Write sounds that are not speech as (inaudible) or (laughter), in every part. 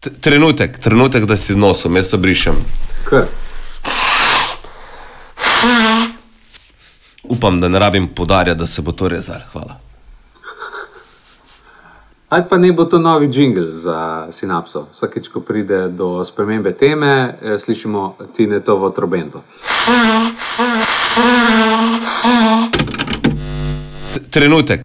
Trenutek, trenutek, da si nosom, jaz obrišem. Kar. Upam, da ne rabim podarja, da se bo to rezal. Hvala. Ali pa ne bo to novi jingle za sinapso. Vsakeč, ko pride do spremembe teme, eh, slišimo Cinetovo trobento. Trenutek.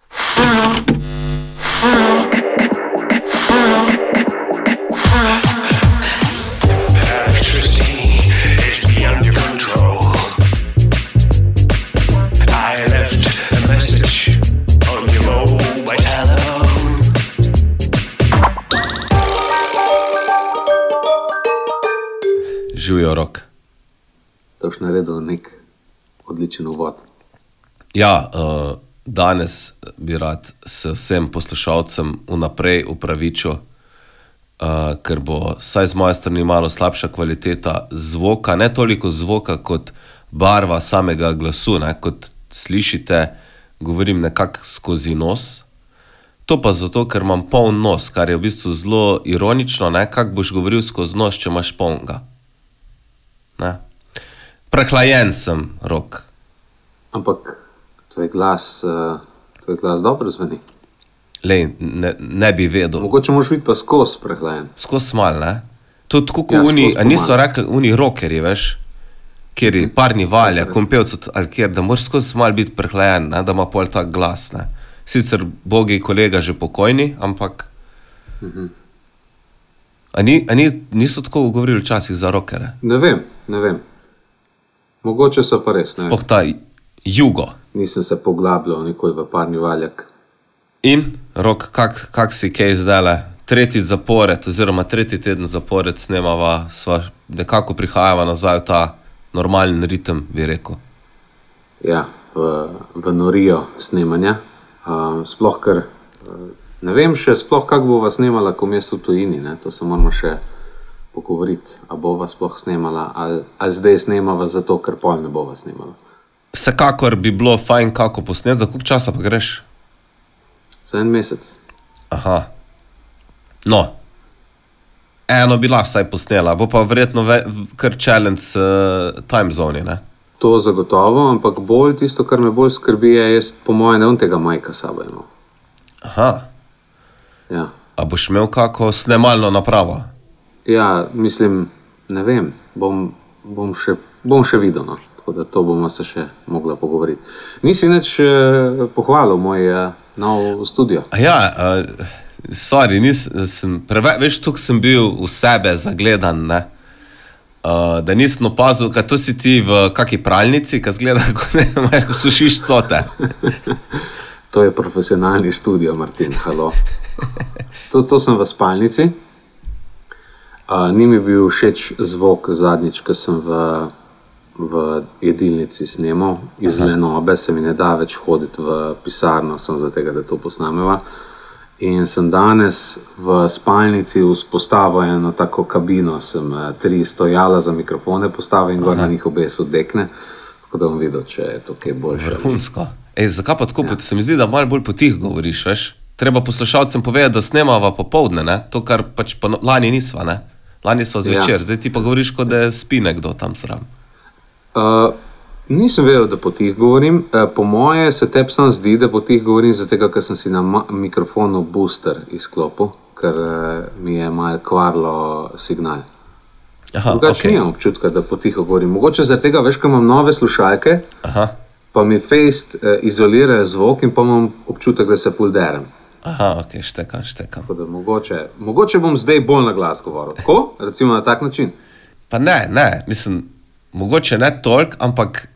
To boš naredil nek odličen uvod. Ja, uh, danes bi rad se vsem poslušalcem vnaprej upravičil, uh, ker bo vsaj z moje strani malo slabša kvaliteta zvoka, ne toliko zvoka kot barva samega glasu. Ne? Kot slišite, govorim nekako skozi nos. To pa zato, ker imam poln nos, kar je v bistvu zelo ironično, kako boš govoril skozi nos, če imaš polnga. Ne? Prehlajen sem, rok. Ampak tvoj glas, uh, tvoj glas dobro zveni. Lej, ne, ne bi vedel. Mogoče moraš biti pa skozi prehlajen. Skozi mal, ne? Tako kot Ja, oni, niso rekli, oni rokerji, veš, kjer je parni valja, reče. kompevci ali kjer, da moraš skozi mal biti prehlajen, ne? da ima pol tak glas, ne? Sicer bogi kolega že pokojni, ampak. A, ni, a ni, niso tako govorili včasih za rokere? Ne vem, ne vem. Mogoče so pa res. Sploh ta jugo. Nisem se poglabljal nikoli v parni valjak. In, rok, kak, kak si kaj zdaj le? Tretji zapored, oziroma tretji teden zapored snemava, sva nekako prihajava nazaj v ta normalen ritem, bi rekel. Ja, v, v norijo snemanja. Um, sploh ker ne vem še, sploh kako bova snemala, ko mes v tujini. Ne? To se moramo še pogovoriti. A bova sploh snemala, ali, ali zdaj snemava zato, ker pol ne bova snemala. Vsekakor bi bilo fajn, kako posnet, za koliko časa pa greš. Za en mesec. Aha. No, eno bi lahko vsaj posnela, bo pa verjetno ve, kar challenge uh, time zone. Ne? To zagotovo, ampak bolj tisto, kar me bolj skrbi, je, jaz po mojem ne bom tega majka s sabo imel. Aha, Ja. a boš imel kako snemalno napravo? Ja, mislim, ne vem, bom, bom, še, bom še videl. No. Tako da to bomo se še mogla pogovoriti. Nisi nič eh, pohvalil moj eh, nov studio. A ja, uh, sorry, nisem preveč, veš, tukaj sem bil v sebe zagledan. Ne? Uh, da nisem opazil, kaj to si ti v kakšni pralnici, ki zgleda, (laughs) kot ne moreš sušiš cote. (laughs) To je profesionalni studio, Martin, halo. To, to sem v spalnici. Ni mi bil všeč zvok zadnjič, ko sem v, v jedilnici snemal. Iz lenobe se mi ne da več hoditi v pisarno, sem zato, da to posnameva. In sem danes v spalnici vzpostavil eno tako kabino, sem eh, tri stojala za mikrofone postavil in gor na njih obesil dekne, tako da bom videl, če je to kaj boljše. Vrhunsko. Ej, zakaj pa tako? Ja. Se mi zdi, da malo bolj potih govoriš, veš? Treba poslušalcem povedati, da snemava popovdne, ne? to, kar pač pa lani nisva. Ne? Lani so zvečer, ja. zdaj ti pa govoriš, kot da spi nekdo tam zraven. Uh, nisem vedel, da potih govorim. Uh, po moje se tebi sam zdi, da potih govorim, zato ker sem si na mikrofonu booster izklopil, ker uh, mi je malo kvarlo signal. Aha, okay. nimam občutka, da potiho govorim. Mogoče zaradi tega, veš, ko imam nove slušalke, Aha, pa mi face uh, izolirajo zvok in pa imam občutek, da se fulderem. Aha, ok, štekam, štekam. Tako da Mogoče, mogoče bom zdaj bolj na glas govoril. Tako, recimo na tak način. Pa ne, ne, mislim, mogoče ne toliko, ampak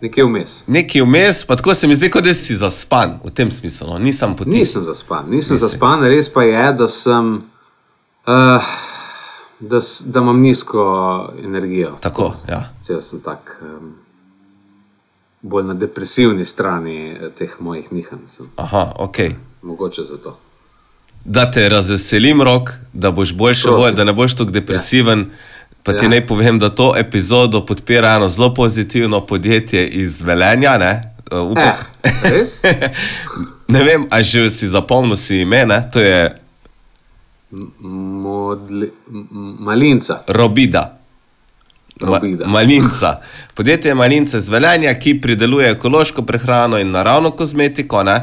Nekje vmes. nekaj vmes, pa tako se mi zdi, kot da si zaspan v tem smislu. No. Nisem potih. Nisem zaspan, nisem zaspan, res pa je, da sem. Uh, da, da imam nizko energijo. Tako, ja. Cel sem tak, um, bolj na depresivni strani eh, teh mojih nihanj. Aha, ok. Mogoče zato. Da te razveselim, rok, da boš boljše Prosim. voj, da ne boš tako depresiven. Ja. Pa ti Ja. naj povem, da to epizodo podpira eno zelo pozitivno podjetje iz Velenja. Ne, Uh, upam, Eh, res? (laughs) ne vem, a že si zapomnil si ime, ne? to je Modli, malinca. Robida. Ma, (laughs) malinca. Podjetje je Malince z Velenja, ki prideluje ekološko prehrano in naravno kozmetiko. Ne?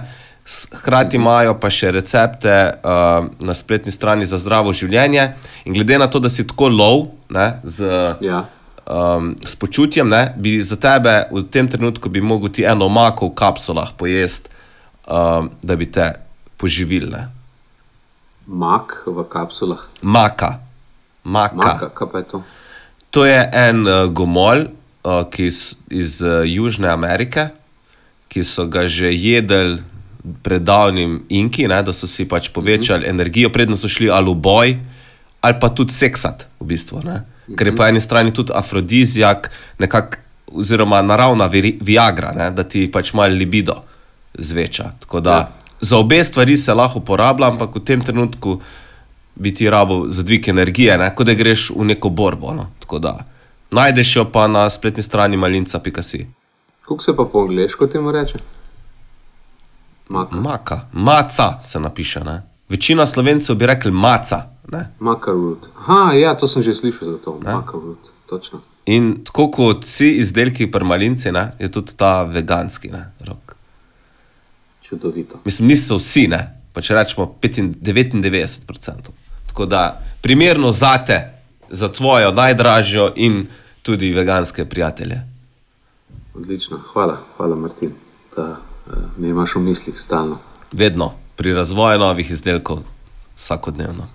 Hkrati imajo pa še recepte uh, na spletni strani za zdravo življenje. In glede na to, da si tako lov ne, z, Ja. um, s počutjem, ne, bi za tebe v tem trenutku bi mogel ti eno mako v kapsulah pojesti, um, da bi te poživili. Ne. Mak v kapsulah. Maka. Maka. Maka, kaj pa je to? To je en uh, gomolj uh, ki iz, iz uh, Južne Amerike, ki so ga že jedli pred davnim Inki, ne, da so si pač povečali mm -hmm. energijo, predtem so šli ali v boj, ali pa tudi seksat, v bistvu. Ne. Ker je po eni strani tudi afrodizijak, nekako, oziroma naravna viri- viagra, ne, da ti pač malo libido zveča. Tako da Ja. za obe stvari se lahko uporablja, ampak v tem trenutku bi ti rabo za dvig energije, ne? kot da greš v neko borbo. No? Tako da najdeš jo pa na spletni strani malinca.si. Kako se pa po angliško temu reče? Maka. Maka, maca se napiše. Ne? Večina slovencev bi rekli maca. Ne? Maka root. Aha, ja, to sem že slišal za to. Maka root, točno. In tako kot vsi izdelki pri malinci, ne? je tudi ta veganski ne? rok. Čudovito. Mislim, niso vsi, ne? pa če rečemo 95 99%. Tako da primerno za te, za tvojo najdražjo in tudi veganske prijatelje. Odlično, hvala, hvala Martin, da uh, me imaš v mislih stalno. Vedno pri razvoju novih izdelkov, vsakodnevno.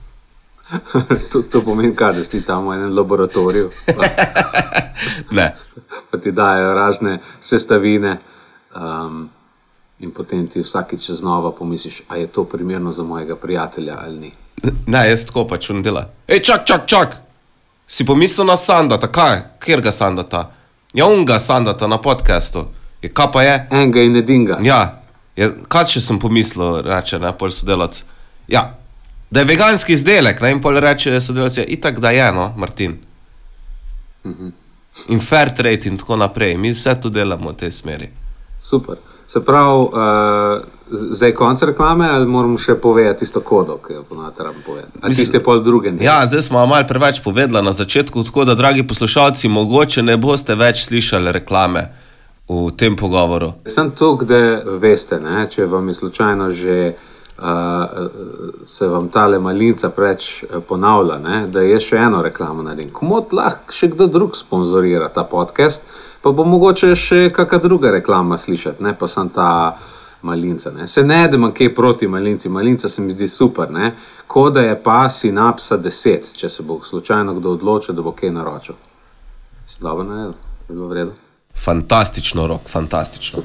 (laughs) to, to pomeni, kaj, da si tam v enem laboratoriju, pa, (laughs) Ne, (laughs) pa ti dajo razne sestavine. Um, in potem ti vsakič znova pomisliš, ali je to primerno za mojega prijatelja ali ni. Ne jaz tako pač on dela. Hej, čak, čak, čak! Si pomislil na Sandata, kaj? Kjer ga Sandata? Ja, unga Sandata na podkastu. Je kaj pa je? Enega in edinga. Ja, je, kaj še sem pomislil, reče ne, pol sodelavc. Ja, da je veganski izdelek, ne, in pol reče sodelavc, ja, itak da je, no, Martin. In fair trade in tako naprej. Mi vse to delamo v tej smeri. Super. Se pravi, uh, zdaj je konec reklame, ali moram še povedati tisto kodo, ki jo ponavadi povedati. Ali Mislim- tiste pol druge ne? Ja, zdaj smo malo preveč povedali na začetku, tako da, dragi poslušalci, mogoče ne boste več slišali reklame v tem pogovoru. Sem tu, da veste, ne, če vam je slučajno že uh, se vam tale malinca preveč ponavlja, ne, da je še eno reklamo naredim. Komod lahko še kdo drug sponzorira ta podcast, pa bo mogoče še kakšna druga reklama slišati, ne pa sem ta. Malinca, ne. Se ne, da imam kaj proti malinci, malinca se mi zdi super, ne. koda je pa sinapsa 10, če se bo slučajno kdo odločil, da bo kaj naročil. Si dobro naredil, je bilo v redu. Fantastično, rok, fantastično.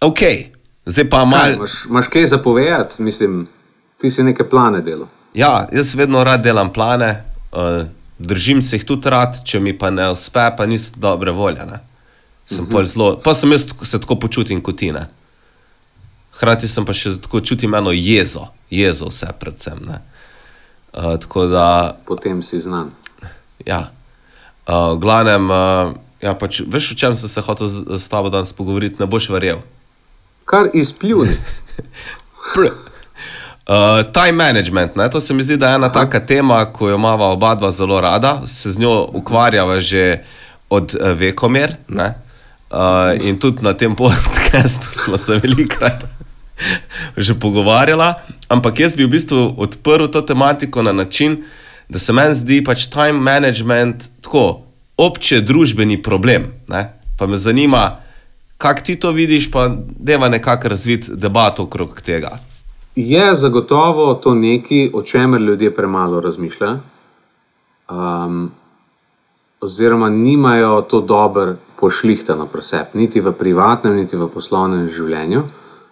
Ok, zdaj pa malo. imaš, imaš kaj zapovedati, mislim, ti si neke plane delo. Ja, jaz vedno rad delam plane, uh, držim se jih tudi rad, če mi pa ne uspe, pa nisem dobre volje. Ne. Sem uh -huh. zelo, pa sem jaz se tako počutim kot ti. Ne. Hkrati sem pa še tako čutim eno jezo, jezo vse predvsem. Ne. Uh, tako da, Potem si znan. ja, uh, v glavnem, uh, ja, pač, veš, o čem sem se hotel z, s tabo danes pogovoriti, ne boš verjel. Kar izpljuni. (laughs) Uh, time management, ne? to se mi zdi, da je ena taka tema, ko jo imamo oba dva zelo rada, se z njo ukvarjava že od uh, vekomer. ne. Uh, in tudi na tem podkastu (laughs) smo se velikokrat že pogovarjala, ampak jaz bi v bistvu odprl to tematiko na način, da se meni zdi pač time management tako obče družbeni problem. Ne? Pa me zanima, kako ti to vidiš, pa deva nekako razviti debato okrog tega. Je zagotovo to nekaj, o čemer ljudje premalo razmišljajo, um, oziroma nimajo to dobro pošlihtano pri sebi, niti v privatnem, niti v poslovnem življenju.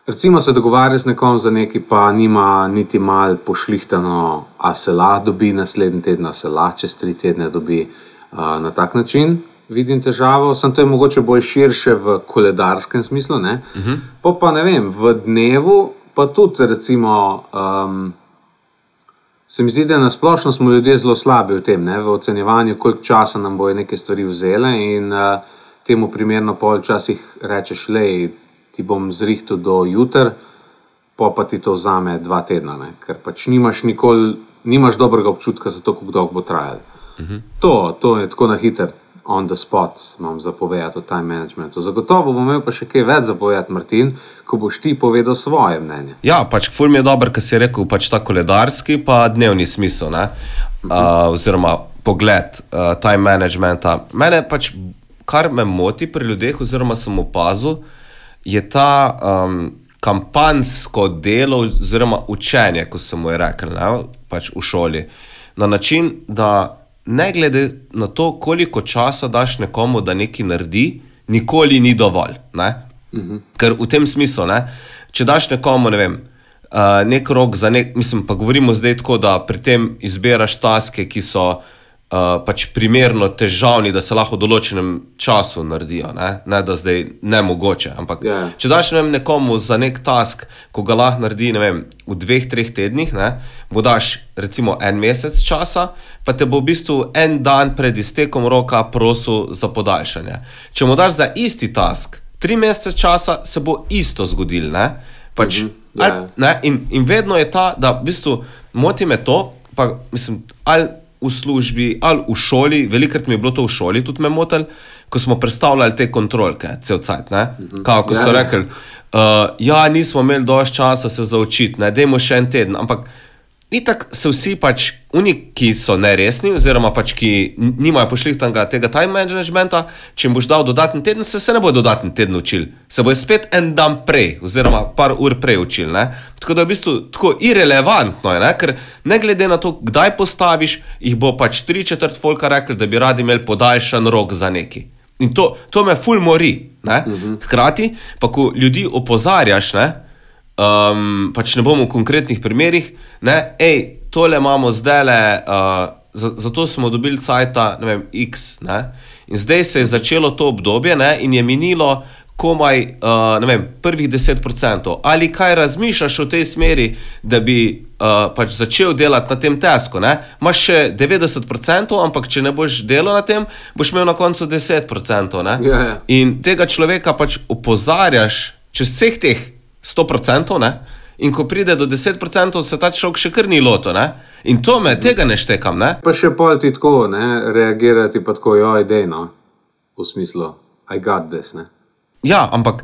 Recimo se dogovarja z nekom za nekaj, pa nima niti malo pošlihtano, a se lahko dobi naslednji teden, a se lahko čez tri tedne dobi uh, na tak način. Vidim težavo, sem to je mogoče bolj širše v koledarskem smislu. Uh -huh. Pa pa ne vem, v dnevu pa tudi, recimo, um, se mi zdi, da nasplošno smo ljudje zelo slabi v tem, ne, v ocenjevanju, koliko časa nam bojo neke stvari vzele. In uh, temu primerno pol včasih rečeš, le ti bom zrihtel do jutra, pa pa ti to vzame dva tedna, ne? ker pač nimaš nikoli, nimaš dobrega občutka za to, kako dolgo bo trajalo. Uh -huh. to, to je tako na hiter, on the spot, imam zapovedati o time managementu. Zagotovo bom imel pa še kaj več zapovedati, Martin, ko boš ti povedal svoje mnenje. Ja, pač ful mi je dober, ker si rekel, pač ta koledarski, pa dnevni smisel, ne? uh, oziroma pogled uh, time managementa. Mene pač, kar me moti pri ljudeh, oziroma sem opazil, je ta um, kampanjsko delo, oziroma učenje, kot se mu je rekel, ne, pač v šoli. Na način, da ne glede na to, koliko časa daš nekomu, da nekaj naredi, nikoli ni dovolj. Ne? Ker v tem smislu, ne, če daš nekomu, ne vem. Uh, nek rok za nek, mislim, pa govorimo zdaj tako, da pri tem izbiraš taske, ki so uh, pač primerno težavni, da se lahko v določenem času naredijo, ne, ne da zdaj ne mogoče. Ampak, Ja. če daš ne vem, nekomu za nek task, ko ga lahko naredi vem, v dveh, treh tednih, ne, mu daš recimo en mesec časa, pa te bo v bistvu en dan pred iztekom roka prosil za podaljšanje. Če mu daš za isti task tri mesece časa, se bo isto zgodilo. ne. Pač, mm -hmm. ja. ali, ne, in, in vedno je ta, da v bistvu moti me to, pa mislim, ali v službi, ali v šoli, velikrat mi je bilo to v šoli tudi me motil, ko smo predstavljali te kontrolke, cel cajt. Mm -hmm. Kao, ko so ja. rekli, uh, ja, nismo imeli dovolj časa se zaučiti, ne, dajmo še en teden. Ampak Itak se vsi pač, oni, ki so neresni, oziroma pač, ki nimajo pošlihtanega tega time managementa, če jim boš dal dodatni teden, se, se ne bodo dodatni teden učili. Se bojo spet en dan prej, oziroma par ur prej učili. Ne? Tako da je v bistvu tako irrelevantno, je, ne? ker ne glede na to, kdaj postaviš, jih bo pač tri četrt folka rekli, da bi radi imeli podaljšan rok za neki. In to, to me ful mori. Uh -huh. Hkrati pa, ko ljudi opozarjaš, ne, um, pač ne bomo v konkretnih primerih, ne, hej, tole imamo zdaj le, uh, za, zato smo dobili cajta, ne vem, X. Ne, in zdaj se je začelo to obdobje ne, in je minilo komaj, uh, ne vem, prvih 10%. Ali kaj razmišljaš v tej smeri, da bi uh, pač začel delati na tem tesku? Ne? Imaš še 90%, ampak če ne boš delal na tem, boš imel na koncu 10%. Ne? Ja, ja. In tega človeka pač opozarjaš čez vseh teh 100%, ne? in ko pride do 10%, se ta človek še kar ni loto. Ne? In to me, tega ne štekam. Ne? Pa še pol ti tako, ne, reagirati pa tako, jo, idej, no, v smislu, I got this, ne. Ja, ampak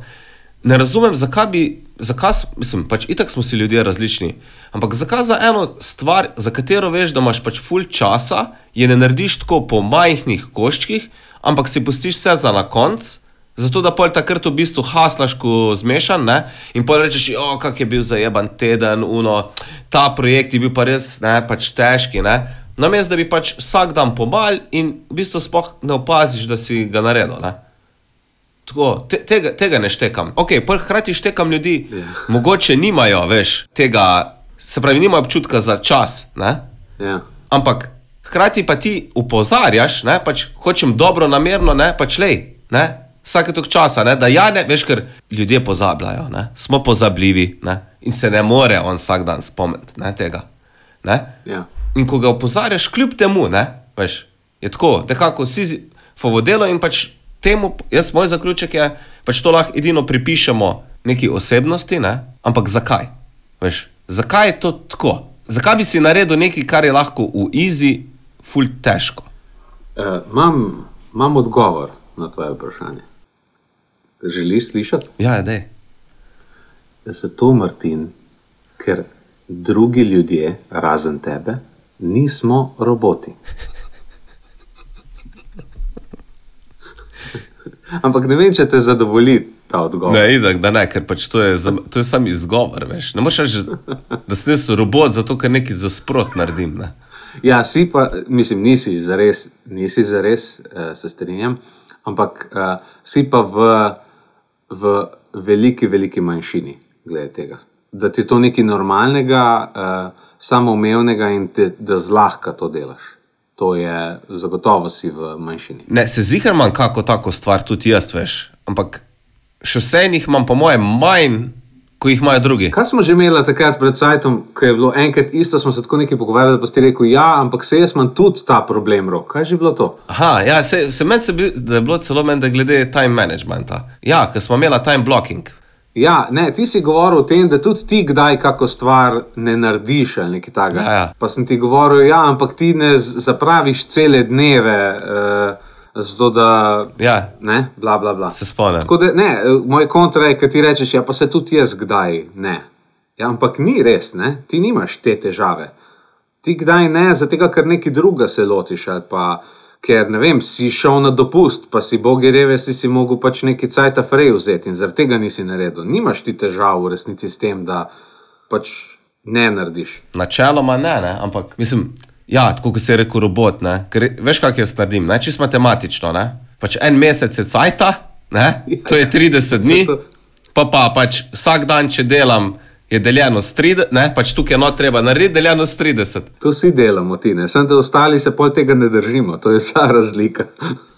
ne razumem, zakaj bi, zakaj, mislim, pač itak smo si ljudje različni. Ampak zakaj za eno stvar, za katero veš, da imaš pač full časa, je ne narediš tako po majhnih koščkih, ampak si pustiš vse za na konc. Zato, da pol takrat v bistvu haslaš, ko zmešan, ne? in pol rečeš, o, kak je bil zajeban teden, uno, ta projekt je bil pa res ne, pač težki. Ne? Namesto, da bi pač vsak dan pomal in v bistvu sploh ne opaziš, da si ga naredil. Ne? Tako, te, tega, tega ne štekam. Pol hkrati štekam ljudi, Ja. mogoče nimajo več tega, se pravi, nimajo občutka za čas. Ne? Ja. Ampak hkrati pa ti upozarjaš, ne, pač hočem dobro, namerno, ne, pač lej, ne, vsake tok časa, ne, da ja ne, veš, ker ljudje pozabljajo, ne, smo pozabljivi ne, in se ne more on vsak dan spomniti ne, tega. Ne. Ja. In ko ga opozarjaš, kljub temu, ne, veš, je tako, nekako si fovodelo in pač temu, jaz moj zaključek je, pač to lahko edino pripišemo neki osebnosti, ne, ampak zakaj? Veš, zakaj je to tako? Zakaj bi si naredil nekaj, kar je lahko v easy, full težko? Uh, imam, imam odgovor na tvoje vprašanje. Želiš slišati? Ja, da je. Zato, Martin, ker drugi ljudje, razen tebe, nismo roboti. Ampak ne vem, če te zadovolji ta odgovor. Ne, idak, da ne, ker pač to je, za- to je sam izgovor, veš. Ne moreš reči, da sem jaz robot, zato ker nekaj za sprot naredim. Ne? Ja, si pa, mislim, nisi zares, nisi zares, uh, se strinjam, ampak uh, si pa v, v veliki, veliki manjšini glede tega. Da ti je to nekaj normalnega, uh, samoumevnega in te, da zlahka to delaš. To je zagotovo si v manjšini. Ne, se zihar imam kako tako stvar, tudi jaz, veš. Ampak šosejnih imam, po mojem, manj, kot jih imajo drugi. Kaj smo že imeli takrat pred sajtom, ko je bilo enkrat isto, smo se tako nekaj pogovarjali, pa si rekel, ja, ampak se jaz imam tudi ta problem, rok. Kaj je že bilo to? Aha, ja, se, se meni se bi, da je bilo celo meni, da glede time managementa. Ja, ker smo imeli time blocking. Ja, ne, ti si govoril o tem, da tudi ti kdaj kako stvar ne narediš ali nekaj takega. Ja, ja. Pa sem ti govoril, ja, ampak ti ne zapraviš cele dneve, uh, zato da. Ja, Ne, bla, bla, bla. se spomnim. Tako da, ne, moj kontra je, ki ti rečeš, ja, pa se tudi jaz kdaj ne. Ja, ampak ni res, ne? ti nimaš te težave. Ti kdaj ne, zato ker nekaj druga se lotiš ali pa. Ker ne vem, si šel na dopust, pa si bogi reve, si si mogel pač neki cajt afrej vzeti in zaradi tega nisi naredil. Nimaš ti težav v resnici s tem, da pač ne narediš. Načeloma ne, ne, ampak mislim, ja, tako kot je rekel robot. Ne, ker, veš, kaj jaz naredim, ne, čisto matematično. Ne, pač en mesec je cajta, ne, to je 30 dni, (laughs) pa pa pač vsak dan, če delam, je deljeno s 30, ne, pač tukaj je not treba narediti, deljeno s 30. To vsi delamo, ti ne, samo da ostali se pol tega ne držimo, to je (laughs) vsa razlika.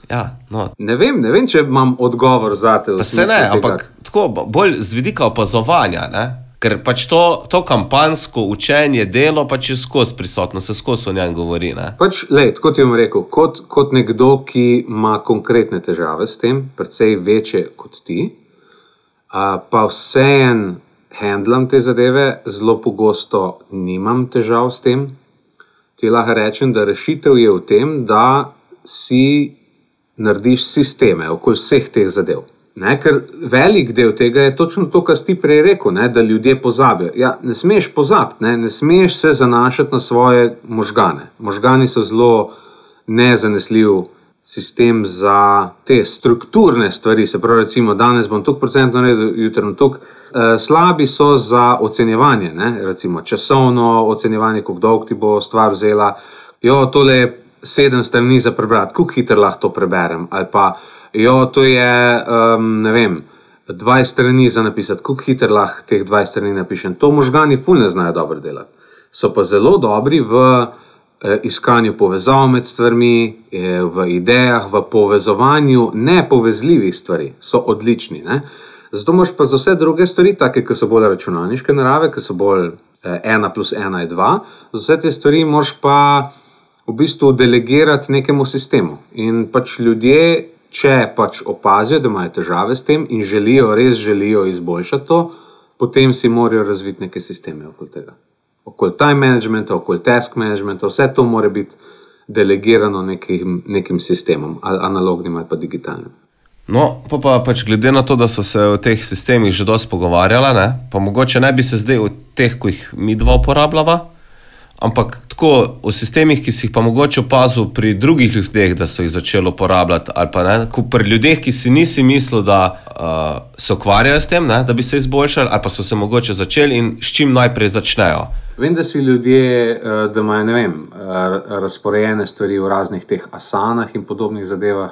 Ja, no, Ne vem, ne vem, če imam odgovor za te. v Pa se ne, tega. ampak tako bo- bolj z vidika opazovanja. Ne? Ker pač to, to kampansko učenje, delo pač je skozi prisotno, se skozi o njem govori. Pač, lej, kot ti bom rekel, kot, kot nekdo, ki ima konkretne težave s tem, precej večje kot ti, a, pa vseeno handlam te zadeve, zelo pogosto nimam težav s tem. Ti lahko rečem, da rešitev je v tem, da si narediš sisteme okoli vseh teh zadev. Ne, ker velik del tega je točno to, kar si prej rekel, ne, da ljudje pozabijo. Ja, ne smeš pozabiti, ne, ne smeš se zanašati na svoje možgane. Možgani so zelo nezanesljiv sistem za te strukturne stvari. Se pravi, recimo, danes bom tukaj procentno naredil, jutri bom tukaj. E, slabi so za ocenjevanje, ne, recimo časovno ocenjevanje, kako dolgo ti bo stvar vzela. Jo, tole je sedem strani za prebrati, kako hitro lahko to preberem. Ali pa, jo, to je, um, ne vem, 20 strani za napisati, kako hitro lahko teh 20 strani napišem. To možgani fulne znajo dobro delati. So pa zelo dobri v eh, iskanju povezav med stvarmi, eh, v idejah, v povezovanju nepovezljivih stvari. So odlični. Ne? Zato moraš pa za vse druge stvari, take, ki so bolj računalniške narave, ki so bolj eh, ena plus ena je dva, za vse te stvari moraš pa v bistvu delegirati nekemu sistemu. In pač ljudje, če pač opazijo, da imajo težave s tem in želijo, res želijo izboljšati to, potem si morajo razviti neke sisteme okoli tega. Okoli time managementa, okoli task managementa, vse to mora biti delegirano nekim, nekim sistemom, ali analognim ali pa digitalnim. No, pa, pa pač glede na to, da so se o teh sistemih že dosti pogovarjala, ne, pa mogoče ne bi se zdaj o teh, ko jih mi dva uporabljava, ampak tako o sistemih, ki si jih pa mogoče opazil pri drugih ljudeh, da so jih začeli uporabljati, ali pa ne, pri ljudeh, ki si nisi mislil, da uh, se ukvarjajo s tem, ne, da bi se izboljšali, ali pa so se mogoče začeli in s čim najprej začnejo. Vem, da si ljudje, eh, da imajo vem, eh, razporejene stvari v raznih teh asanah in podobnih zadevah.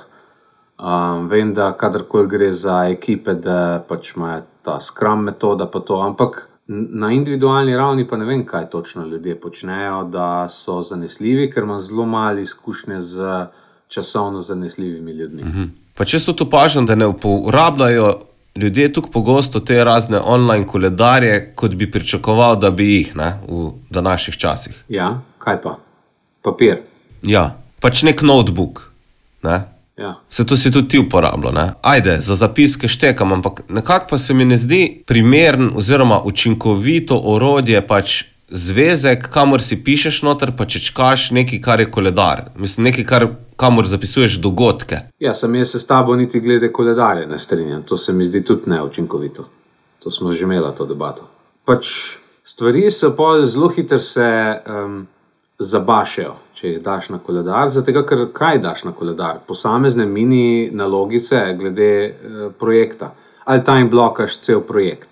Um, vem, da kadarkoli gre za ekipe, da pač imajo ta skram metoda, pa to, ampak na individualni ravni pa ne vem, kaj točno ljudje počnejo, da so zanesljivi, ker imam zelo malo izkušnje z časovno zanesljivimi ljudmi. -hmm. Pa če so to pažen, da ne uporabljajo ljudje tako pogosto te razne online koledarje, kot bi pričakoval, da bi jih ne, v današnjih časih. Ja, kaj pa? Papir. Ja, pač nek notebook. Ne? Ja. Se to si tudi ti uporabljal, ne? Ajde, za zapiske štekam, ampak nekako pa se mi ne zdi primern oziroma učinkovito orodje pač zvezek, kamor si pišeš noter, pa če čkaš nekaj, kar je koledar. Mislim, nekaj, kar, kamor zapisuješ dogodke. Ja, sem jaz se s tabo niti glede koledarja ne strinjam. To se mi zdi tudi neučinkovito. To smo že imeli to debato. Pač stvari se pol zelo hitro se um, zabašajo, če jih daš na koledar. Zato, ker kaj daš na koledar? Posamezne mini nalogice glede uh, projekta. Ali time blokaš cel projekt.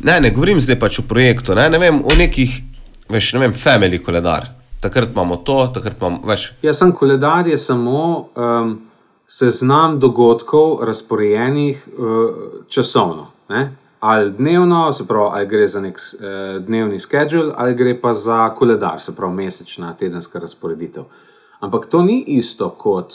Ne, ne govorim zdaj pač o projektu, ne, ne vem, o nekih, veš, ne vem, family koledar. Takrat imamo to, takrat imamo več. Jaz sem koledar je samo um, seznam dogodkov, razporejenih uh, časovno. Ne? Ali dnevno, se pravi, ali gre za nek uh, dnevni schedule, ali gre pa za koledar, se pravi, mesečna, tedenska razporeditev. Ampak to ni isto kot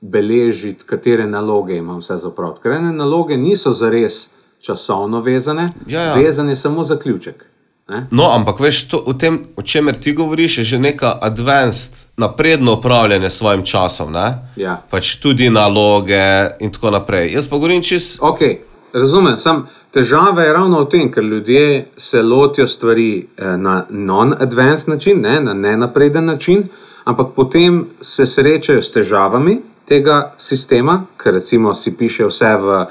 beležiti, katere naloge imam vse za opraviti. Ker ene naloge niso zares časovno vezane, Ja, ja. vezan je samo zaključek. Ne? No, ampak veš, to, o tem, o čemer ti govoriš, je že neka advanced, napredno upravljanje s svojim časom. Ne? Ja. Pač tudi naloge in tako naprej. Jaz pa govorim čist. Ok, razumem, sam težava je ravno v tem, ker ljudje se lotijo stvari eh, na non-advanced način, ne, na nenapreden način, ampak potem se srečajo s težavami tega sistema, ker recimo si piše vse v.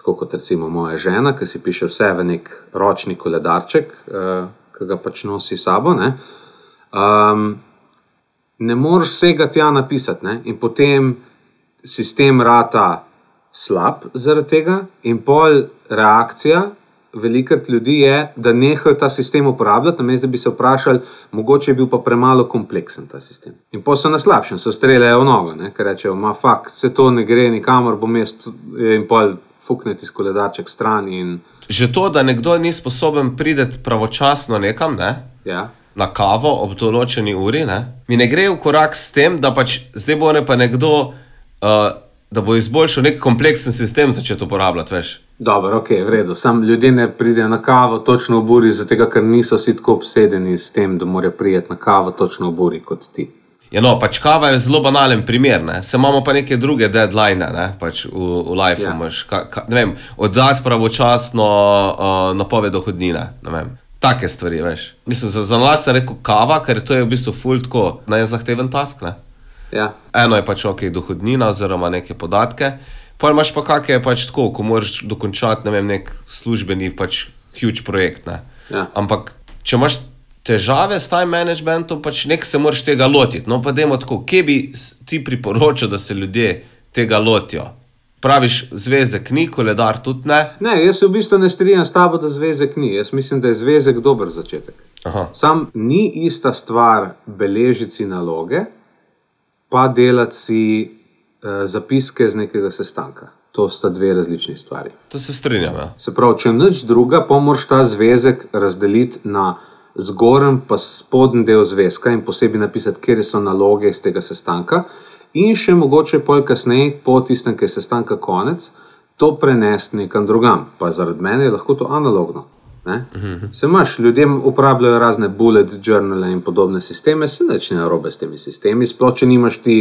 Tako kot recimo moja žena, ki si piše vse v nek ročni koledarček, uh, ki ga pač nosi sabo. Ne, um, ne moreš vsega tja napisati, ne? in potem sistem rata slab zaradi tega, in pol reakcija velikrat ljudi je, da nehajo ta sistem uporabljati, namesto da bi se vprašali, mogoče je bil pa premalo kompleksen ta sistem. In pa so na slabšem, so streljajo v nogo, ne? ker rečejo, ma fakt, se to ne gre nikamor, bom jaz in pol fukneti iz koledarček stran. In, Že to, da nekdo ni sposoben priti pravočasno nekam, ne? ja. na kavo ob določeni uri, ne? mi ne gre v korak s tem, da pač zdaj bo ne pa nekdo, uh, da bo izboljšal nek kompleksen sistem začeti uporabljati. Veš. Dobro, ok, v redu. Sam ljudje ne pridejo na kavo točno v buri, zato ker niso vsi tako obsedeni s tem, da morajo priti na kavo točno v buri kot ti. Ja, no, pač kava je zelo banalen primer, ne? se imamo pa neke druge deadline, ne? pač v, v life Ja. imaš, ka, ka, ne vem, oddati pravočasno uh, napoved dohodnine, ne vem. Take stvari, veš. Mislim, za, za nas je rekel kava, ker to je v bistvu ful tako nezahteven task, ne? Ja. Eno je pač ok, dohodnina oziroma neke podatke, pa imaš pa kakšne pač tako, ko moraš dokončati ne vem, nek službeni pač huge projekt. Ne? Ja. Ampak če imaš težave s time managementom, pač nek se moraš tega lotiti. No, pa dajmo tako, kje bi ti priporočil, da se ljudje tega lotijo? Praviš, zvezek ni, koledar tudi ne. Ne, jaz se v bistvu ne strinjam s tabo, da zvezek ni. Jaz mislim, da je zvezek dober začetek. Aha. Sam ni ista stvar beležiti si naloge, pa delati si zapiske z nekega sestanka. To sta dve različni stvari. To se strinjam. Ja. Se pravi, če nič druga, pa moraš ta zvezek razdeliti na zgornji in spodnji del zvezka in posebej napisati, kje so naloge iz tega sestanka. In še mogoče pol kasneje, po tistem, ki je sestanka konec, to prenesti nekam drugam. Pa zaradi mene je lahko to analogno. Ne? Se imaš, ljudje uporabljajo razne bullet journale in podobne sisteme, se nič ne narobe s temi sistemi, sploh če nimaš ti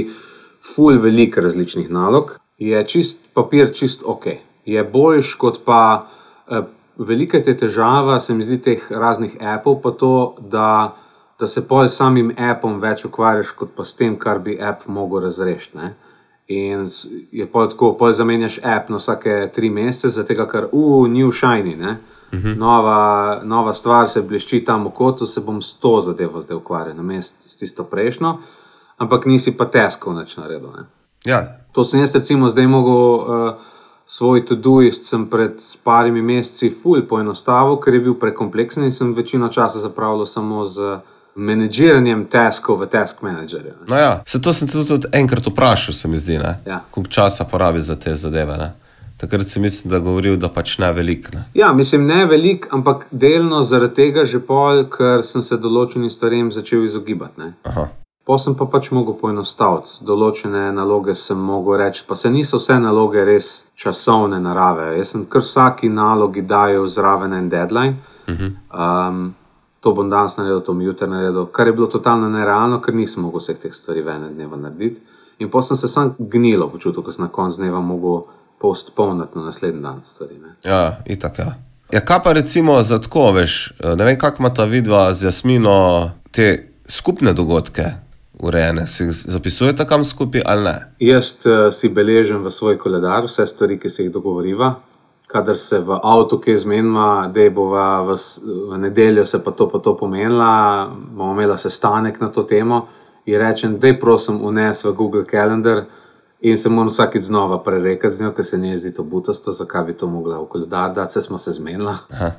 ful velik različnih nalog, je čist papir čist ok. Je boljš kot pa eh, velika te težava, se mi zdi, teh raznih appov, pa to, da, da se pol s samim appom več ukvarjaš, kot pa s tem, kar bi app mogel razrešiti. ne. In je pol tako, pol zamenjaš app na vsake tri mesece, zato ker, uh, new shiny. Ne? Nova, nova stvar se blešči tam v kotu, se bom s to zadevo zdaj ukvarjal, namesto s tisto prejšnjo, ampak nisi pa teskov več naredil. Ne? Ja, To sem jaz, recimo, zdaj mogel uh, svoj to-doist sem pred parimi meseci ful poenostavil, ker je bil prekompleksen in sem večino časa zapravljal samo z menedžiranjem taskov v task managerju. no ja. Se to sem te tudi enkrat vprašal, se mi zdi, ne? Ja. koliko časa porabi za te zadeve. Ne? Takrat si mislim, da govoril, da pač ne veliko. Ja, mislim, ne velik, ampak delno zaradi tega že pol, ker sem se določenim stvarem začel izogibati. Pa sem pa pač mogel poenostaviti. Določene naloge sem mogel reči, pa se niso vse naloge res časovne narave. Jaz sem kar vsaki nalogi dajal zraven en deadline. Um, to bom danes naredil, to bom jutri naredil, kar je bilo totalno nerealno, ker nisem mogel vseh teh stvari v enem dnevu narediti. In pa sem se sam gnilo počutil, ko sem na koncu dneva mogel postponiti na naslednji dan stvari. Ne. Ja, itak. Ja. Ja, kaj pa recimo za tako, veš, ne vem, kako ima ta vidva z Jasmino te skupne dogodke urejene, si jih zapisujete kam skupaj ali ne? Jaz uh, si beležim v svoj koledar vse stvari, ki se jih dogovoriva. Kadar se v avtu kaj zmenjava, da je bova v, v nedeljo se pa to pa to pomenila, bomo imela sestanek na to temo. In rečem, da je prosim unes v Google Calendar in se moram vsakeč znova prerekati z njo, ker se ne zdi to butasto, zakaj bi to mogla v koledar dati, se smo se zmenila. Aha.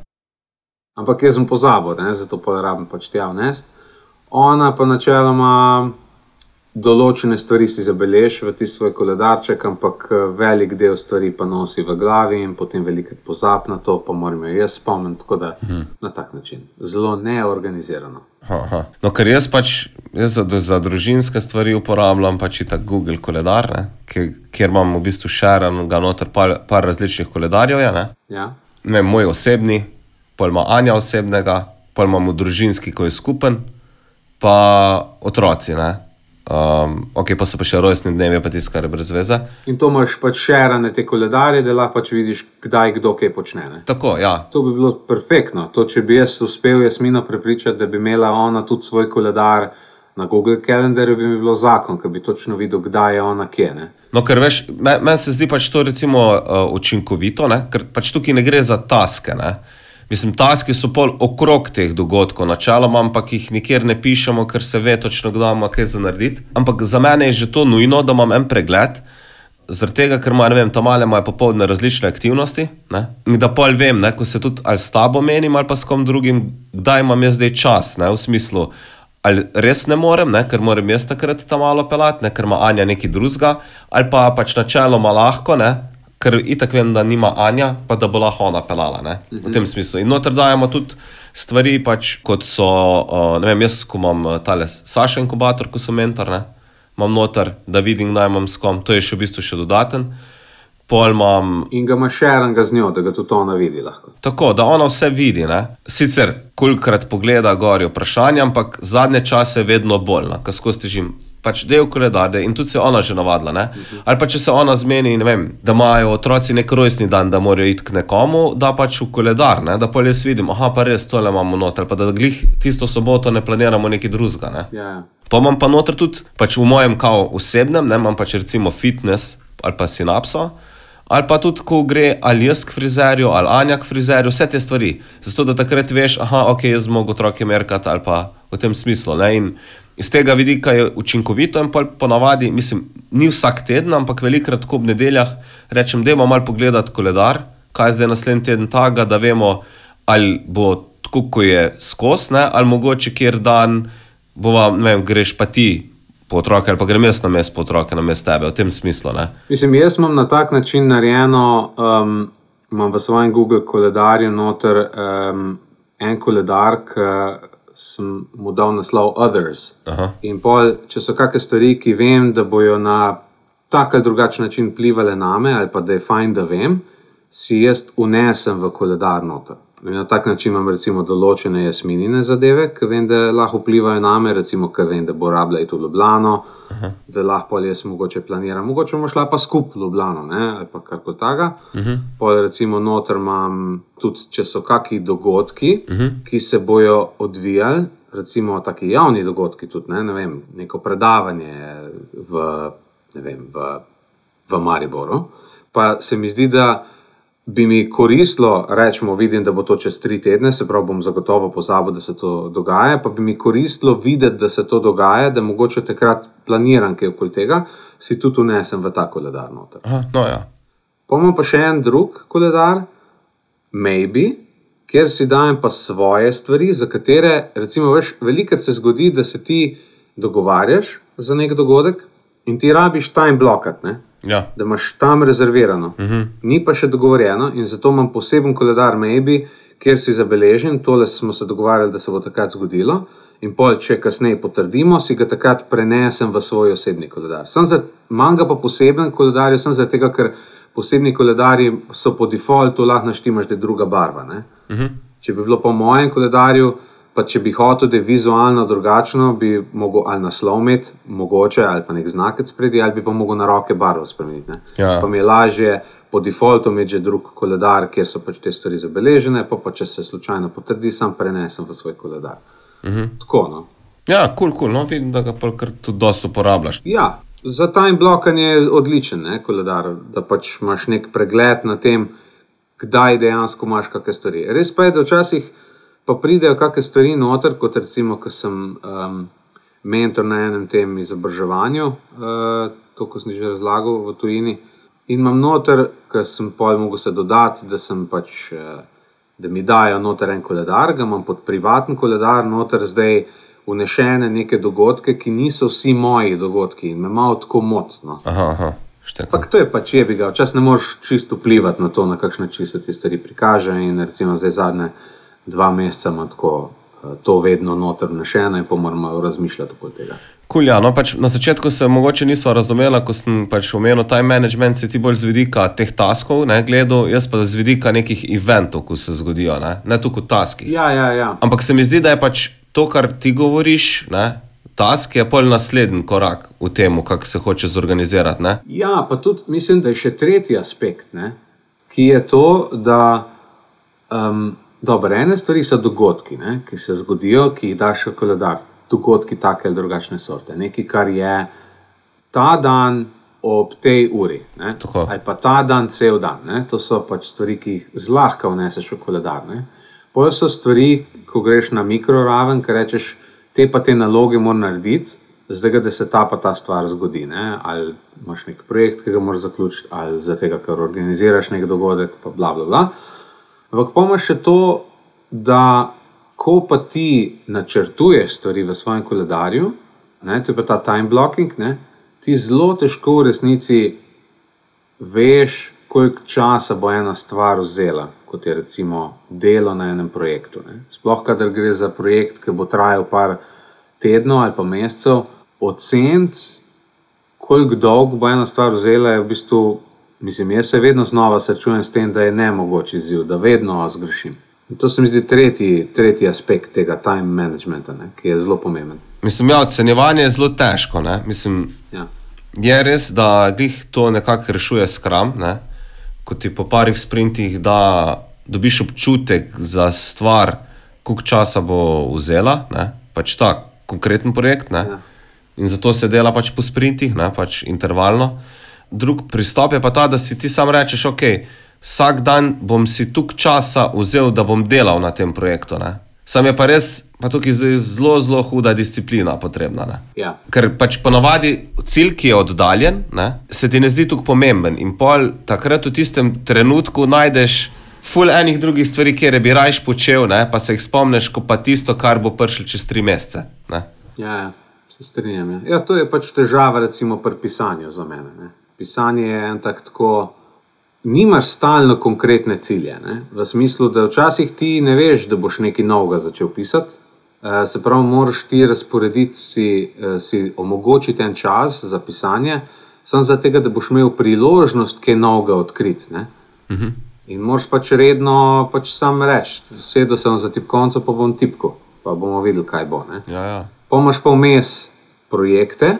Ampak jaz sem pozabil, ne? zato pa rabim pač tja vnesti. Ona pa načeloma določene stvari si zabeleži v tisti svoj koledarček, ampak eh, velik del stvari pa nosi v glavi in potem velikrat pozab na to, pa moram jo jaz spomniti, tako da hmm. na tak način. Zelo neorganizirano. Aha, aha. No, ker jaz pač jaz za, za družinske stvari uporabljam pač tako Google koledar, ne, kjer, kjer imam v bistvu šeren, ga noter par, par različnih koledarjev. Je, ne. Ja? ne moj osebni, pol ima Anja osebnega, pol imamo družinski, ko je skupen, pa otroci. Ne? Um, ok, pa so pa še rojstni dnevi, pa tisto, kar je brez veze. In to imaš pač šerane te koledarje, da lahko pač vidiš, kdaj kdo kaj počne. Ne? Tako, ja. To bi bilo perfektno. To, če bi jaz uspel Jasmino prepričati, da bi imela ona tudi svoj koledar na Google Calendarju, bi mi bilo zakon, ker bi točno videl, kdaj je ona kje. Ne? No, ker veš, me- meni se zdi pač to recimo uh, učinkovito, ne? ker pač tukaj ne gre za taske. Ne? Mislim, taski so pol okrog teh dogodkov, načeloma, ampak jih nikjer ne pišemo, ker se ve točno, kdo ima kaj za narediti. Ampak za mene je že to nujno, da imam en pregled. Zaradi tega, ker ima, ne vem, tam male imajo popoldne različne aktivnosti. Ne? In da pol vem, ne, ko se tudi ali s tabo menim ali pa s kom drugim, kdaj imam jaz zdaj čas, ne, v smislu, ali res ne morem, ne, ker moram jaz takrat tam malo pelati, ne, ker ima Anja nekaj drugega, ali pa pač načeloma lahko, ne, ker itak vem, da nima Anja, pa da bo lahko ona pelala. Ne, v tem smislu. In noter dajemo tudi stvari, pač, kot so, uh, ne vem, jaz, ko imam uh, tale Saša inkubator, ko sem mentor, ne, imam noter, da vidim, kdaj imam s kom, to je še v bistvu še dodaten. Pol imam In ga imaš šeranega z njo, da ga tudi ona vidi. Lahko. Tako, da ona vse vidi. Ne? Sicer kolikrat pogleda gor je vprašanje, ampak zadnje čase je vedno bolj, no, ko skozi težim. Pač del koledar, in tudi se je ona že navadila. Ne? Ali pa če se ona zmeni, vem, da imajo otroci nek rojstni dan, da morajo iti k nekomu, da pač v koledar, ne? da pa jaz vidim, aha, pa res tole imamo noter, pa da glih tisto soboto ne planiramo nekaj drugega. Ne? Ja, ja. Pa imam pa noter tudi, pač v mojem kao osebnem, ne imam pač recimo fitness ali pa sinapso. Ali pa tudi, ko gre ali jaz k frizerju, ali Anja k frizerju, vse te stvari. Zato da takrat veš, aha, ok, jaz mogo otroke merkati ali pa v tem smislu. Ne? In iz tega vidika je učinkovito in pol ponavadi, mislim, ni vsak teden, ampak velikrat tako ob nedeljah rečem, da malo pogledati koledar, kaj je zdaj naslednji teden taga, da vemo, ali bo tako, ko je skos, ne? ali mogoče kjer dan bova, ne vem, greš pa ti po otroke ali pa grem jaz na mest po otroke, na mest tebe, v tem smislu. Ne? Mislim, jaz imam na tak način narejeno, um, imam v svojem Google koledarju noter um, en koledar, ki sem mu dal naslov Others. Aha. In pol, če so kakšne stvari, ki vem, da bojo na tak ali drugačen način vplivali na me, ali pa da je fajn, da vem, si jaz unesem v koledar noter. Na tak način imam recimo določene jasminine zadeve, ki vem, da lahko vplivajo na me, recimo, ker vem, da bo rabila iti v Ljubljano, Aha. da lahko jaz mogoče planiram. Mogoče bomo šla pa skupaj v Ljubljano ne? ali pa karkoli takega. Uh -huh. Pol recimo noter imam tudi, če so kakšni dogodki, uh -huh. ki se bojo odvijali, recimo taki javni dogodki, tudi ne, ne vem, neko predavanje v, ne vem, v v Mariboru. Pa se mi zdi, da bi mi koristilo, rečemo, vidim, da bo to čez tri tedne, se pravi, bom zagotovo pozabil, da se to dogaja, pa bi mi koristilo videti, da se to dogaja, da mogoče takrat planiram kaj okoli tega, si tudi unesem v ta koledar noter. Aha, no, ja. Imam pa še en drug koledar, Maybe, kjer si dajem pa svoje stvari, za katere, recimo, veš, velikokrat se zgodi, da se ti dogovarjaš za nek dogodek in ti rabiš time blokat, ne? Ja. da imaš tam rezervirano. Uh -huh. Ni pa še dogovorjeno in zato imam poseben koledar Maybe, kjer si zabeležen, tole smo se dogovarjali, da se bo takrat zgodilo. In pol, če kasneje potrdimo, si ga takrat prenesem v svoj osebni koledar. Sem za manjka pa poseben koledar, sem zato, ker posebni koledarji so po defaultu lahko naštimaš, da je druga barva. Uh -huh. Če bi bilo po mojem koledarju, pa če bi hotel, da je vizualno drugačno, bi mogel ali naslov imeti, mogoče ali pa nek znak spredi, ali bi pa mogel na roke barvo spremeniti. ne. Ja. Pa mi je lažje po defaultu imeti že drug koledar, kjer so pač te stvari zabeležene, pa, pa če se slučajno potrdi, sam prenesem v svoj koledar. -huh. Tako, no. Ja, kul, cool, cool. no, vidim, da ga pa kar tudi dosto uporabljaš. Ja, za time blokanje je odličen ne, koledar, da pač imaš nek pregled na tem, kdaj dejansko imaš kakšne stvari. Res pa je, da včasih pa pridejo kakšne stvari noter, kot recimo, ko sem um, mentor na enem tem izobraževanju, uh, to, ko sem že razlagal v tujini. In imam noter, ker sem pol mogel se dodati, da sem pač. Uh, Da mi dajo noter en koledar, ga imam pod privatni koledar, noter zdaj unešene neke dogodke, ki niso vsi moji dogodki in me malo tako mocno. Aha, aha. Ampak to je pač je bi ga, včasih ne moreš čisto vplivati na to, na kakšen način se ti stvari prikaže. In recimo zdaj zadnje dva meseca imam tako eh, to vedno noter unešeno in pa moram malo razmišljati okoli tega. Kul, ja, no, pač na začetku se mogoče nisva razumela, ko sem pač omenil time management, si ti bolj z vidika teh taskov, ne, gledal, jaz pa z vidika nekih eventov, ko se zgodijo, ne, ne tu kot taski. Ja, ja, ja. Ampak se mi zdi, da je pač to, kar ti govoriš, ne, task je pol naslednji korak v tem, kako se hoče zorganizirati. Ne? Ja, pa tudi mislim, da je še tretji aspekt, ne, ki je to, da um, dobro, ene stvari so dogodki, ne, ki se zgodijo, ki jih daš v koledar. Dogodki take ali drugačne sorte. Nekaj, kar je ta dan ob tej uri, ali pa ta dan cel dan. Ne, to so pač stvari, ki jih zlahka vneseš v koledar. Ne. Poje so stvari, ko greš na mikroraven, ki rečeš, te pa te naloge moram narediti, zdaj da se ta pa ta stvar zgodi. Ne? Ali imaš nek projekt, ki ga moraš zaključiti, ali zato, ker organiziraš nek dogodek, pa bla bla bla. Ampak pomaž še to, da ko pa ti načrtuješ stvari v svojem koledarju, ne, to je pa ta time blocking, ne, ti zelo težko v resnici veš, koliko časa bo ena stvar vzela, kot je recimo delo na enem projektu. Ne. Sploh, kadar gre za projekt, ki bo trajal par tednov ali pa mesecev, oceniti, koliko dolgo bo ena stvar vzela, je v bistvu, mislim, jaz se vedno znova srečujem s tem, da je ne mogoče izziv, da vedno zgrešim. In to se mi zdi tretji, tretji aspekt tega time managementa, ne, ki je zelo pomemben. Mislim, ja, ocenjevanje je zelo težko. Ne? Mislim, Ja. je res, da glih to nekako rešuje skram. Ne? Ko ti po parih sprintih da, dobiš občutek za stvar, koliko časa bo vzela, ne? pač ta konkreten projekt. Ne? Ja. In zato se dela pač po sprintih, ne? pač intervalno. Drug pristop je pa ta, da si ti sam rečeš, ok, vsak dan bom si tukaj časa vzel, da bom delal na tem projektu. Ne? Sam je pa res, pa tukaj zdaj zelo, zelo huda disciplina potrebna. Ne? Ja. Ker pač ponavadi cilj, ki je oddaljen, ne, se ti ne zdi tako pomemben. In pol takrat v tistem trenutku najdeš ful enih drugih stvari, kjer bi rajš počel, ne, pa se jih spomniš, ko pa tisto, kar bo prišlo čez tri mesece. Ne. Ja, ja, se strinjam. Ja. Ja, to je pač težava, recimo, pri pisanju za mene. Ne. Pisanje je en tak tako. Nimaš stalno konkretne cilje, ne? v smislu, da včasih ti ne veš, da boš nekaj novega začel pisati. Eh, Se pravi, moraš ti razporediti, si, eh, si omogočiti en čas za pisanje, samo zato, da boš imel priložnost kaj novega odkriti. ne. In moraš pač redno pač sam reči, sedel sem za tipkovnico, pa bom tipko, pa bomo videli, kaj bo. Ne? Ja, ja. Pomaž pa vmes projekte,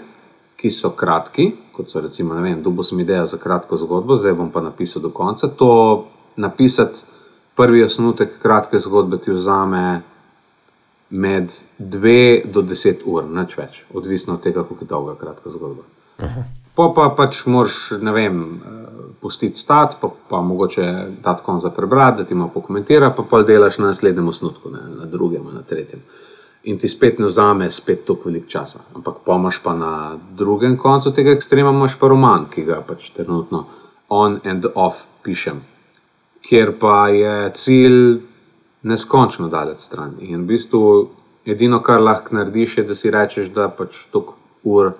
ki so kratki, kot so recimo, ne vem, dubo sem idejo za kratko zgodbo, zdaj bom pa napisal do konca. To napisati prvi osnutek kratke zgodbe ti vzame med 2 do 10 ur, nič več, odvisno od tega, kako je dolga kratka zgodba. Po pa pač moraš, ne vem, eh, pustiti stat, pa, pa mogoče dati konc za prebrati, da ti malo pokomentira, pa pa delaš na naslednjem osnutku, ne, na drugem, na tretjem. In ti spet ne vzame spet toliko veliko časa. Ampak pomaš pa na drugem koncu tega ekstrema, imaš pa roman, ki ga pač trenutno on and off pišem, kjer pa je cilj neskončno daleč stran. In v bistvu edino, kar lahko narediš, je, da si rečeš, da pač toliko ur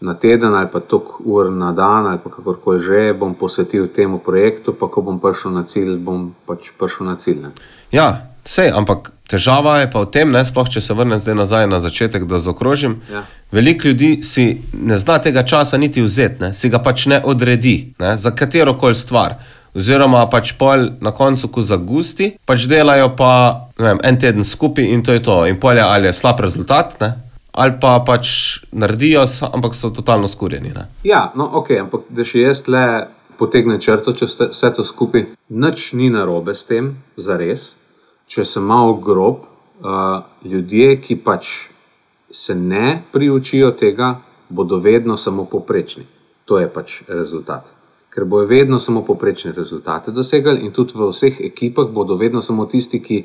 na teden ali pa toliko ur na dan ali pa kakorkoli že bom posvetil temu projektu, pa ko bom prišel na cilj, bom pač prišel na cilj. Ne. ja sej, ampak težava je pa v tem, ne, sploh če se vrnem zdaj nazaj na začetek, da zaokrožim. Ja. Veliko ljudi si ne zna tega časa niti vzeti, ne, si ga pač ne odredi ne, za katero koli stvar. Oziroma, pač pol na koncu, ko zagusti, pač delajo pa vem, en teden skupaj in to je to. In polje ali je slab rezultat, ne, ali pa pač naredijo, ampak so totalno skurjeni. Ne. Ja, no, ok, ampak da še jaz le potegnem črto, če vse, vse to skupaj, nič ni narobe s tem, za res. Če sem malo grob, uh, ljudje, ki pač se ne priučijo tega, bodo vedno samo poprečni. To je pač rezultat. Ker bojo vedno samo poprečne rezultate dosegali, in tudi v vseh ekipah bodo vedno samo tisti, ki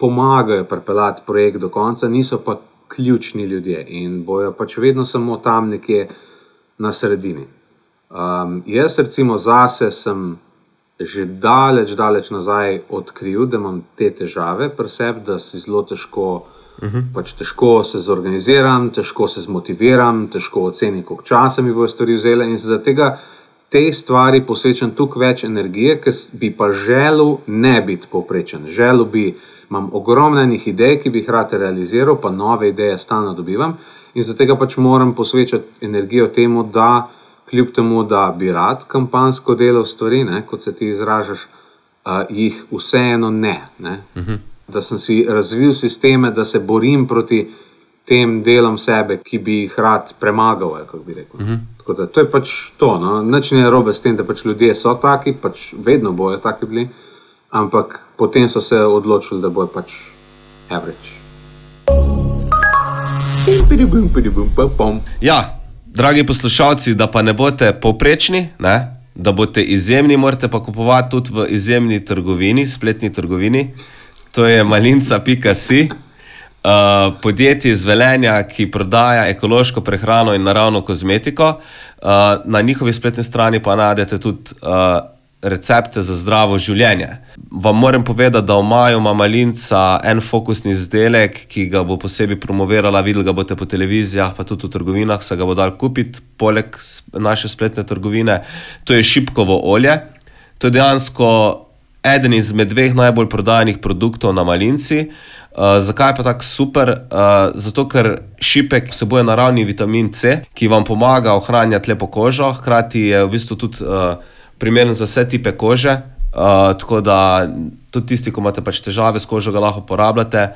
pomagajo pripeljati projekt do konca, niso pa ključni ljudje in bojo pač vedno samo tam nekje na sredini. Um, jaz, recimo, zase sem že daleč, daleč nazaj odkril, da imam te težave pri sebi, da si zelo težko, uh -huh. pač težko se zorganiziram, težko se zmotiviram, težko ocenim, koliko časa mi bo stvari vzela in zaradi tega te stvari posvečam toliko več energije, ker bi pa želel ne biti povprečen. Želel bi, imam ogromno enih idej, ki bi jih rad realiziral, pa nove ideje stalno dobivam in zaradi tega pač moram posvečati energijo temu, da kljub temu, da bi rad kampansko delal stvari, ne, kot se ti izražaš, uh, jih vseeno ne. ne. Uh -huh. Da sem si razvil sisteme, da se borim proti tem delom sebe, ki bi jih rad premagal. rekel. Uh -huh. Tako da to je pač to. No? Nič ne robe s tem, da pač ljudje so taki, pač vedno bojo taki bili, ampak potem so se odločili, da bojo pač average. Ja, dragi poslušalci, da pa ne boste povprečni, ne? da boste izjemni, morate pa kupovati tudi v izjemni trgovini, spletni trgovini. To je malinca.si. Uh, podjetje iz Velenja, ki prodaja ekološko prehrano in naravno kozmetiko. Uh, na njihovi spletni strani pa najdete tudi uh, recepte za zdravo življenje. Vam moram povedati, da imajo malinca en fokusni izdelek, ki ga bo posebej promovirala, videli ga boste po televizijah, pa tudi v trgovinah, se ga bo dal kupiti, poleg naše spletne trgovine. To je šipkovo olje. To je dejansko eden izmed dveh najbolj prodajanih produktov na malinci. Uh, zakaj je pa tako super? Uh, zato, ker šipek vsebuje naravni vitamin C, ki vam pomaga ohranjati lepo kožo, hkrati je v bistvu tudi uh, primeren za vse tipe kože. Uh, tako da tudi tisti, ki imate pač težave s kožo, ga lahko uporabljate.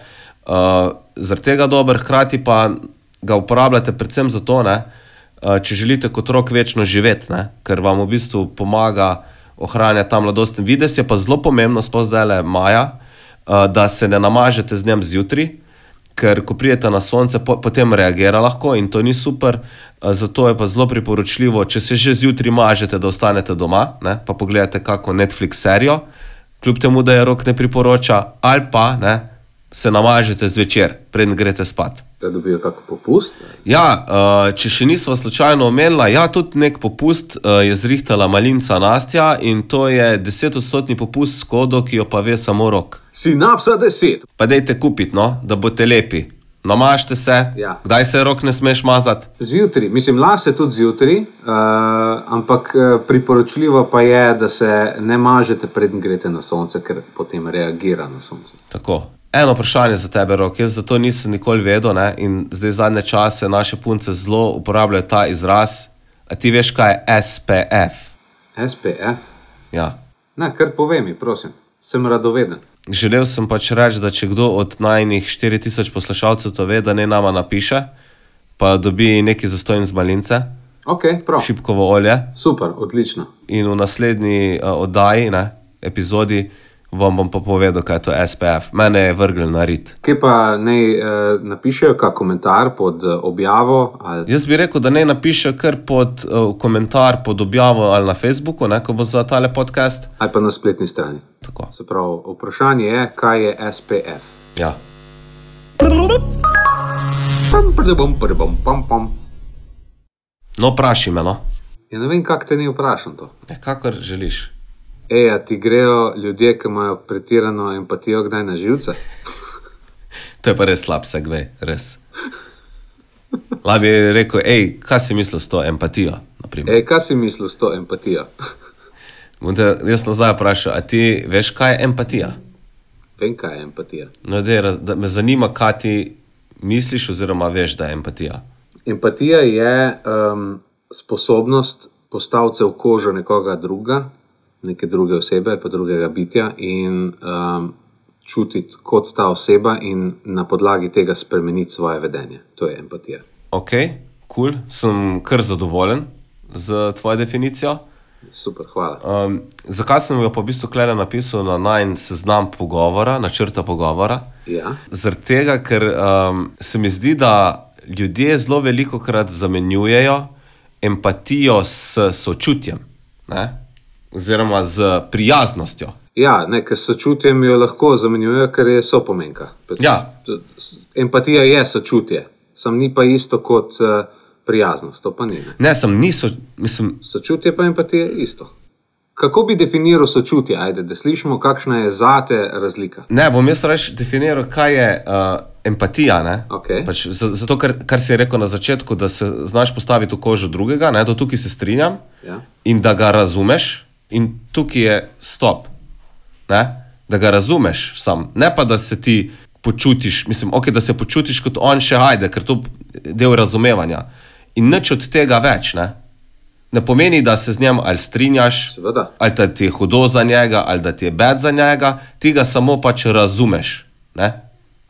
Uh, zaradi tega dober, hkrati pa ga uporabljate predvsem zato, ne, uh, če želite kot rok večno živeti, ne, ker vam v bistvu pomaga ohranjati ta mladostni videz. Je pa zelo pomembno, sploh zdaj le maja, uh, da se ne namažete z njem zjutraj. Ker ko pridete na sonce, po, potem reagira lahko in to ni super. Zato je pa zelo priporočljivo, če se že zjutraj mažete, da ostanete doma, ne, pa pogledate kako Netflix serijo, kljub temu, da je rok ne priporoča, ali pa ne, se namažete zvečer, preden greste spat. Da dobijo kakšen popust. Ja, uh, če še nismo slučajno omenila, ja, tudi nek popust uh, je zrihtala malinca Nastja in to je 10-odstotni popust s kodo, ki jo pa ve samo rok. Sinapsa 10. Pa dajte kupiti, no, da boste lepi. Namažite se, Ja. kdaj se rok ne smeš mazati. Zjutraj, mislim, lase tudi zjutraj, uh, ampak priporočljivo pa je, da se ne mažete, preden greste na sonce, ker potem reagira na sonce. Tako. Eno vprašanje za tebe, rok. Jaz za to nisem nikoli vedel ne? in zdaj zadnje čase naše punce zelo uporabljajo ta izraz. A ti veš, kaj je SPF? SPF. Ja. Ne, kar povej mi, prosim, sem radoveden. Želel sem pač reči, da če kdo od najnih 4000 poslušalcev to ve, da ne nama napiše, pa dobi neki zastojn z malince, Ok, prav. šipkovo olje Super, odlično. in v naslednji uh, oddaji, ne, epizodi, vam bom pa povedal, kaj je to SPF. Mene je vrgel na rit. Kje pa naj eh, napišejo kak komentar pod eh, objavo? Ali... Jaz bi rekel, da ne napiše kar pod uh, komentar pod objavo ali na Facebooku, ne, ko bo za tale podcast. ali pa na spletni strani. Tako. Se pravi, vprašanje je, kaj je SPF. Ja. Pam, prdebom, prdebom, pam, pam. No, vprašaj me, no. Ja, ne vem, kako te ni vprašal to. Ja, kakor želiš. Ej, a ti grejo ljudje, ki imajo pretirano empatijo, kdaj na živce? (laughs) To je pa res slab segve, res. Lahko bi rekel, hej, kaj si mislil s to empatijo? naprimer? Ej, kaj si mislil s to empatijo? (laughs) Bom te jaz nazaj vprašal, a ti veš, kaj je empatija? Vem, kaj je empatija. No, dej, raz, da me zanima, kaj ti misliš, oziroma veš, da je empatija. Empatija je um, sposobnost postaviti se v kožo nekoga drugega, neke druge osebe ali pa drugega bitja in um, čutiti kot ta oseba in na podlagi tega spremeniti svoje vedenje. To je empatija. Ok, kul, cool. sem kar zadovoljen z tvojo definicijo. Super, hvala. Um, zakaj sem jo pa v bistvu klele napisal na najn seznam pogovora, načrta pogovora? Ja. Zaradi tega, ker um, se mi zdi, da ljudje zelo veliko krat zamenjujejo empatijo s sočutjem, ne? Oziroma z prijaznostjo. Ja, ne, ker sočutjem jo lahko zamenjujejo, ker je sopomenka. Pač, Ja. Empatija je sočutje, sam ni pa isto kot uh, prijaznost, to pa ni. Ne. Ne, sem niso, mislim, Sočutje pa empatija je isto. Kako bi definiral sočutje? Ajde, da slišimo, kakšna je zate razlika. ne bom jaz reč definiral, kaj je uh, empatija. ne. Okej. Pač, za- zato, kar, kar si rekel na začetku, da se znaš postaviti v kožo drugega, ne, do tukaj se strinjam, Ja. in da ga razumeš, in tukaj je stop. Ne? Da ga razumeš, sam, ne pa da se ti počutiš, mislim, okay, da se počutiš kot on še ajde, ker to je del razumevanja. In nič od tega več. Ne, ne pomeni, da se z njim ali strinjaš, Seveda. ali da ti je hudo za njega, ali da ti je bed za njega, ti ga samo pač razumeš. Ne?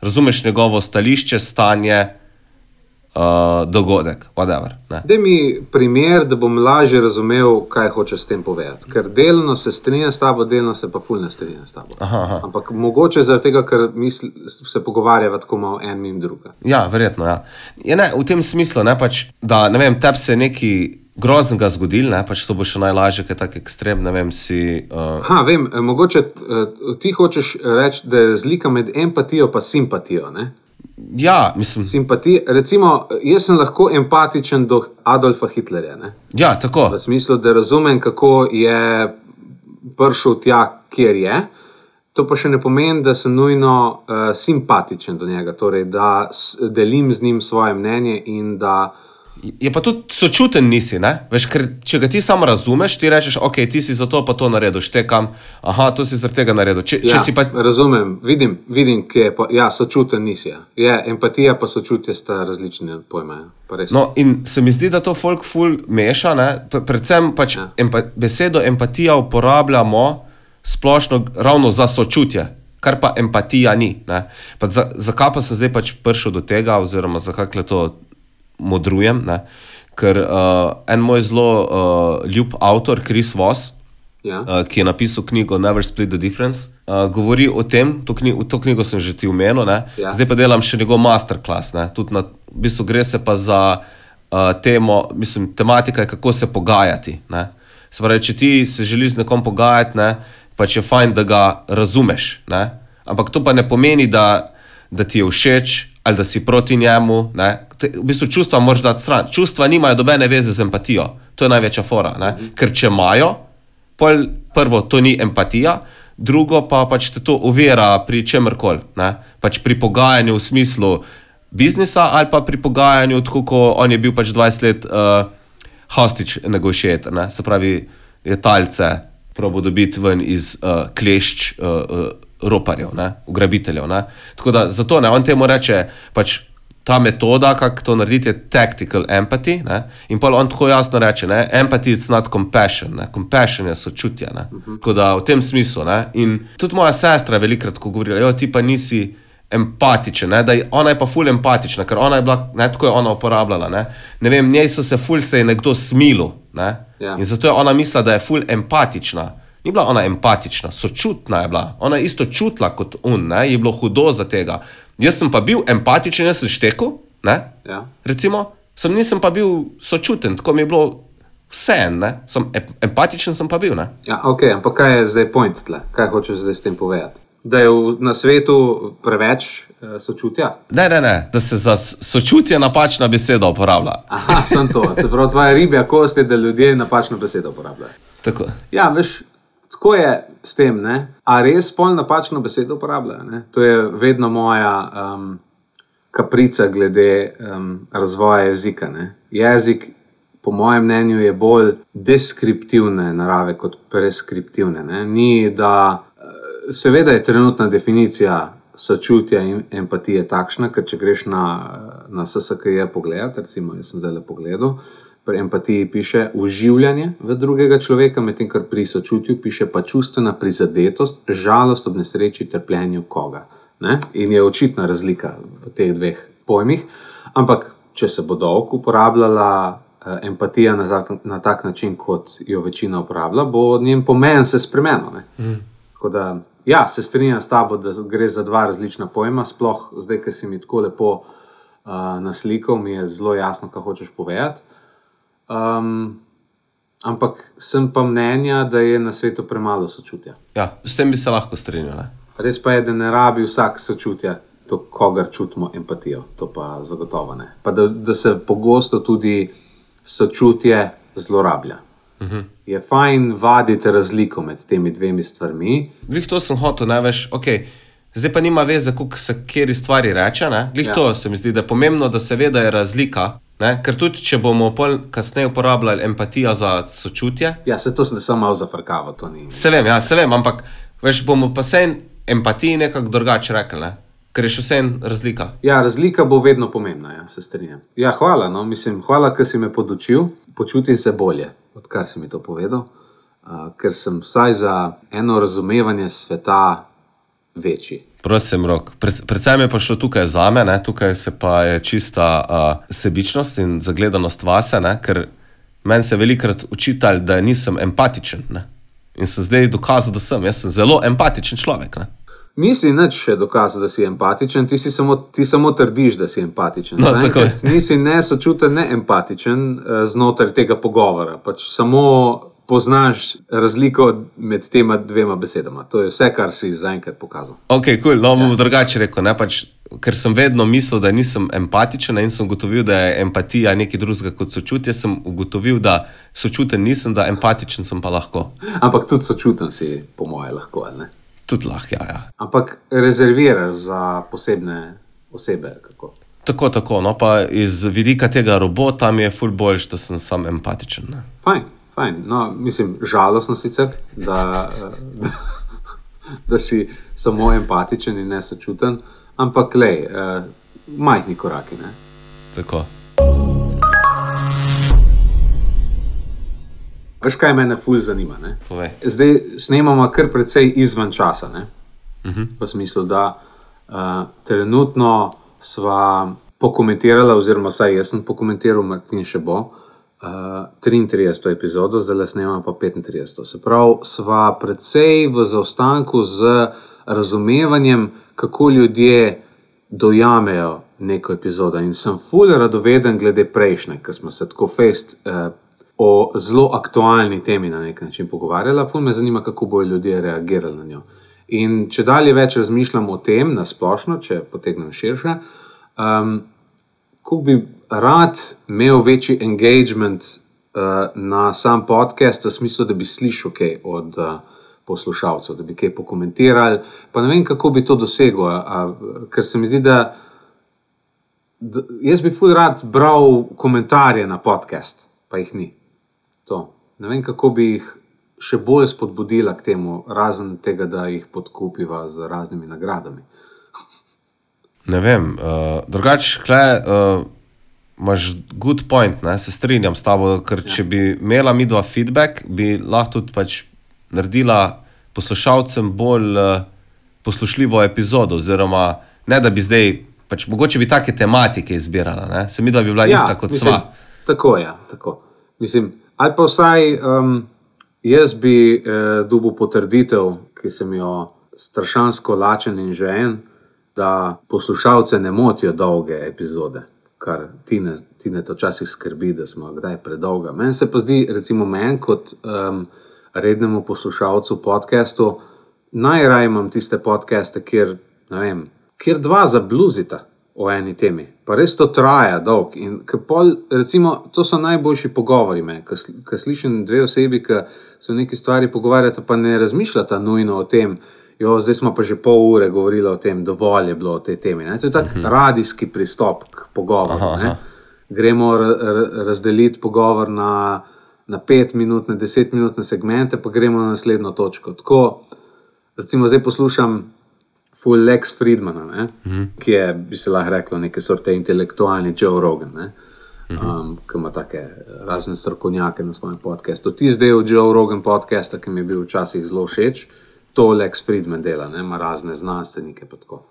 Razumeš njegovo stališče, stanje, uh, dogodek, whatever. Ne. Da mi primer, da bom lažje razumel, kaj hočeš s tem povedati. Ker delno se strinjam s tabo, delno se pa fulno strinjam s tabo. Aha, aha. Ampak mogoče zaradi tega, ker misl, se pogovarjava tako malo en in druga. Ja, verjetno. Ja. Je, ne, v tem smislu, ne, pač, da ne vem, tebi se nekaj groznega zgodilo, ne, pač to bo še najlažje, ker je tako ekstrem. Ne vem, si. Uh, Ha, vem, eh, mogoče eh, ti hočeš reči, da je razlika med empatijo in simpatijo. Ne? Ja, mislim, Simpatija, recimo, jaz sem lahko empatičen do Adolfa Hitlerja. Ne? ja, tako. V smislu, da razumem, kako je prišel tja, kjer je. To pa še ne pomeni, da sem nujno uh, simpatičen do njega, torej da delim z njim svoje mnenje in da. Je pa tudi sočuten nisi, ne? Veš, ker če ga ti samo razumeš, ti rečeš, ok, ti si zato pa to naredil, štekam, aha, to si zaradi tega naredil. Če, če Ja, si pa. Razumem, vidim, vidim kje je. Pa, ja, sočuten nisi. Ja. Je, empatija in sočutje sta različni pojma. Ja. Pa. No, in se mi zdi, da to folk ful meša, ne? P- predvsem pač Ja. empa, besedo empatija uporabljamo splošno ravno za sočutje. Kar pa empatija ni. Pa za- Zakaj pa sem zdaj pač prišel do tega, oziroma zakaj le to modrujem? Ne? Ker uh, en moj zelo uh, ljub avtor, Chris Voss, Ja. uh, ki je napisal knjigo Never Split the Difference, uh, govori o tem, to, knjigo, to knjigo sem že ti omenil, ne? Ja. zdaj pa delam še njegov masterclass. ne. Tudi Na, v bistvu gre se pa za uh, temo, mislim, tematika je, kako se pogajati. Ne? Se pravi, če ti se želiš z nekom pogajati, ne, pač je fajn, da ga razumeš. Ne? Ampak to pa ne pomeni, da, da ti je všeč ali da si proti njemu. Ne? Te, v bistvu čustva moraš dati stran. Čustva nimajo dobene veze z empatijo. To je največja fora. Ne? Ker če imajo, pol, prvo, to ni empatija, drugo pa pač te to ovira pri čemkoli. Pač pri pogajanju v smislu biznisa ali pa pri pogajanju, tako kot on je bil pač 20 let uh, hostage negotiator, ne? se pravi, je talce probo dobiti ven iz uh, klešč uh, uh, roparjev, ne? ugrabiteljev. Ne? Tako da zato ne, on temu reče pač. Ta metoda, kako to narediti, je tactical empathy. Ne? In pa on tako jasno reče: ne? empathy is not compassion. Ne? Compassion je sočutje. Uh -huh. Tako da v tem smislu. Ne? In tudi moja sestra je velikrat govorila: jo, ti pa nisi empatičen, ne? da je ona je pa ful empatična, ker ona je bila, ne, tako je ona uporabljala. Ne, ne vem, njej so se ful se je nekdo smilil. Ne? Ja. In zato je ona mislila, da je ful empatična. Ni bila ona empatična, sočutna je bila. Ona je isto čutila kot un, ne? je bilo hudo za tega. Jaz sem pa bil empatičen, jaz sem štekel? Ja. recimo, sem nisem pa bil sočuten, tako mi je bilo vse en, ne? sem em- empatičen, sem pa bil. Ne? Ja, ok, ampak kaj je zdaj point tle? Kaj hočeš zdaj s tem povedati? Da je v, na svetu preveč uh, sočutja? Ne, ne, ne, da se za sočutje napačna beseda uporablja. Aha, sem to. Se pravi, tvoja ribja kost je, da ljudje napačno besedo uporabljajo. Tako. Ja, veš, tako je s tem, ne? A res pol napačno besedo uporabljajo? Ne? To je vedno moja um, kaprica glede um, razvoja jezika. Ne? Jezik, po mojem mnenju, je bolj deskriptivne narave kot preskriptivne. Ne? Ni, da, eh, seveda je trenutna definicija sočutja in empatije takšna, ker če greš na, na SSKJ pogled, recimo, jaz sem zdaj le pogledal. Pri empatiji piše uživanje v drugega človeka, medtem ko pri sočutju piše pa čustvena prizadetost, žalost ob nesreči, trpljenju koga. Ne? In je očitna razlika v teh dveh pojmih. Ampak, če se bo dolgo uporabljala eh, empatija na tak, na tak način, kot jo večina uporablja, bo njen pomen se spremenil. ne. Tako da, ja, se strinjam s tabo, da gre za dva različna pojma, sploh zdaj, ki si mi tako lepo uh, naslikal, mi je zelo jasno, kaj hočeš povedati. Um, ampak sem pa mnenja, da je na svetu premalo sočutja. Ja, s tem bi se lahko strinjal. Ne? Res pa je, da ne rabi vsak sočutja, do kogar čutimo empatijo, to pa zagotovo ne. Pa da, da se pogosto tudi sočutje zlorablja. Uh -huh. Je fajn vaditi razliko med temi dvemi stvarmi. Glih to sem hotel, ne veš, ok. Zdaj pa nima veze, kako se kjer stvari reče. Glih ja. to se mi zdi, da je pomembno, da se ve, da je razlika. Ne? Ker tudi, če bomo kasneje uporabljali empatijo za sočutje, Ja, se to sem samo malo zafrkavo, to ni. se vem, ja, se vem, ampak veš, bomo pa se empatiji nekako drugače rekli, ne? ker je še vse razlika. Ja, razlika bo vedno pomembna, ja, se strinjam. Ja, hvala, no, mislim, hvala, ker si me podučil. Počutim se bolje, odkar si mi to povedal, uh, ker sem vsaj za eno razumevanje sveta večji. Prosim, rok. Pred- Predvsem je pa šlo tukaj za me, ne? tukaj se pa je čista uh, sebičnost in zagledanost vase, ne? ker meni se je velikrat učitali, da nisem empatičen. Ne? In sem zdaj dokazal, da sem. Jaz sem zelo empatičen človek. Ne? Nisi nič še dokazal, da si empatičen, ti, si samo, ti samo trdiš, da si empatičen. No, Zaenkrat. Nisi ne sočuten, ne empatičen eh, znotraj tega pogovora. Pač samo poznaš razliko med tema dvema besedama. To je vse, kar si zaenkrat pokazal. Ok, cool. no bom drugače rekel. Ne? Pač, ker sem vedno mislil, da nisem empatičen in sem ugotovil, da je empatija nekaj drugega kot sočutje, sem ugotovil, da sočuten nisem, da empatičen sem pa lahko. Ampak tudi sočuten si, po moje, lahko. Tudi lahko, ja. ja. Ampak rezerviraš za posebne osebe. Kako? Tako, tako. No, pa iz vidika tega robota mi je ful boljš, da sem sam empatičen. Ne? Fajn, fajn. No, mislim, žalostno sicer, da, da, da si samo empatičen in ne sočuten, ampak le, eh, majhni koraki. Ne? Tako. Veš, kaj me fulj zanima? Zdaj snemamo kar precej izven časa. Ne? Uh -huh. V smislu, da uh, trenutno sva pokomentirala, oziroma vsaj jaz sem pokomentiral, Martin še bo. 33. epizodo, zdaj le snemamo pa 35. Se pravi, sva precej v zaostanku z razumevanjem, kako ljudje dojamejo neko epizodo. In sem fully radoveden glede prejšnje, ker smo se tako fest uh, o zelo aktualni temi na nek način pogovarjali. Fully me zanima, kako bodo ljudje reagirali na njo. In če dalje več razmišljam o tem, na splošno, če potegnem širše, um, kako bi rad imel večji engagement uh, na sam podcast, v smislu, da bi slišal kaj od uh, poslušalcev, da bi kaj pokomentirali. Pa ne vem, kako bi to dosegel, a, a, ker se mi zdi, da, da jaz bi ful rad bral komentarje na podcast, pa jih ni. To. Ne vem, kako bi jih še bolj spodbudila k temu, razen tega, da jih podkupiva z raznimi nagradami. Ne vem, uh, drugače, kle, uh, imaš good point, ne? se strinjam s tabo, ker če bi imela mi dva feedback, bi lahko tudi pač naredila poslušalcem bolj uh, poslušljivo epizodo, oziroma ne da bi zdaj, pač mogoče bi take tematike izbirala, ne? se mi da bi bila ja, ista kot mislim, sva. Tako je. Ja, tako. Mislim, ali pa vsaj um, jaz bi eh, dobil potrditev, ki sem jo strašansko lačen in žejen, da poslušalce ne motijo dolge epizode. Kar ti ne, ti ne to včasih skrbi, da smo kdaj predolga. Meni se pa zdi, recimo, meni kot um, rednemu poslušalcu podcastu, najraje imam tiste podcaste, kjer, vem, kjer dva zabluzita o eni temi. Pa res to traja dolg. In pol, recimo, to so najboljši pogovori. Ko slišim dve osebi, ki se o neki stvari pogovarjata, pa ne razmišljata nujno o tem. Jo, zdaj smo pa že pol ure govorili o tem, dovolj je bilo o tej temi. Ne? To je tak uh -huh. radijski pristop k pogovoru. Aha, ne. aha. Gremo ra ra razdeliti pogovor na, na pet minut, na deset minut segmente, pa gremo na naslednjo točko. Tako, recimo, zdaj poslušam Full Lex Friedmana, mm -hmm. ki je, bi se lahko reklo, neke sorte intelektualni Joe Rogan, ne? um, ki ima take razne strokovnjake na svojem podkastu. Ti zdaj v Joe Rogan podcastu, ki mi je bil včasih zelo všeč, to Lex Friedman dela, ne? ima razne znanstvenike. pa.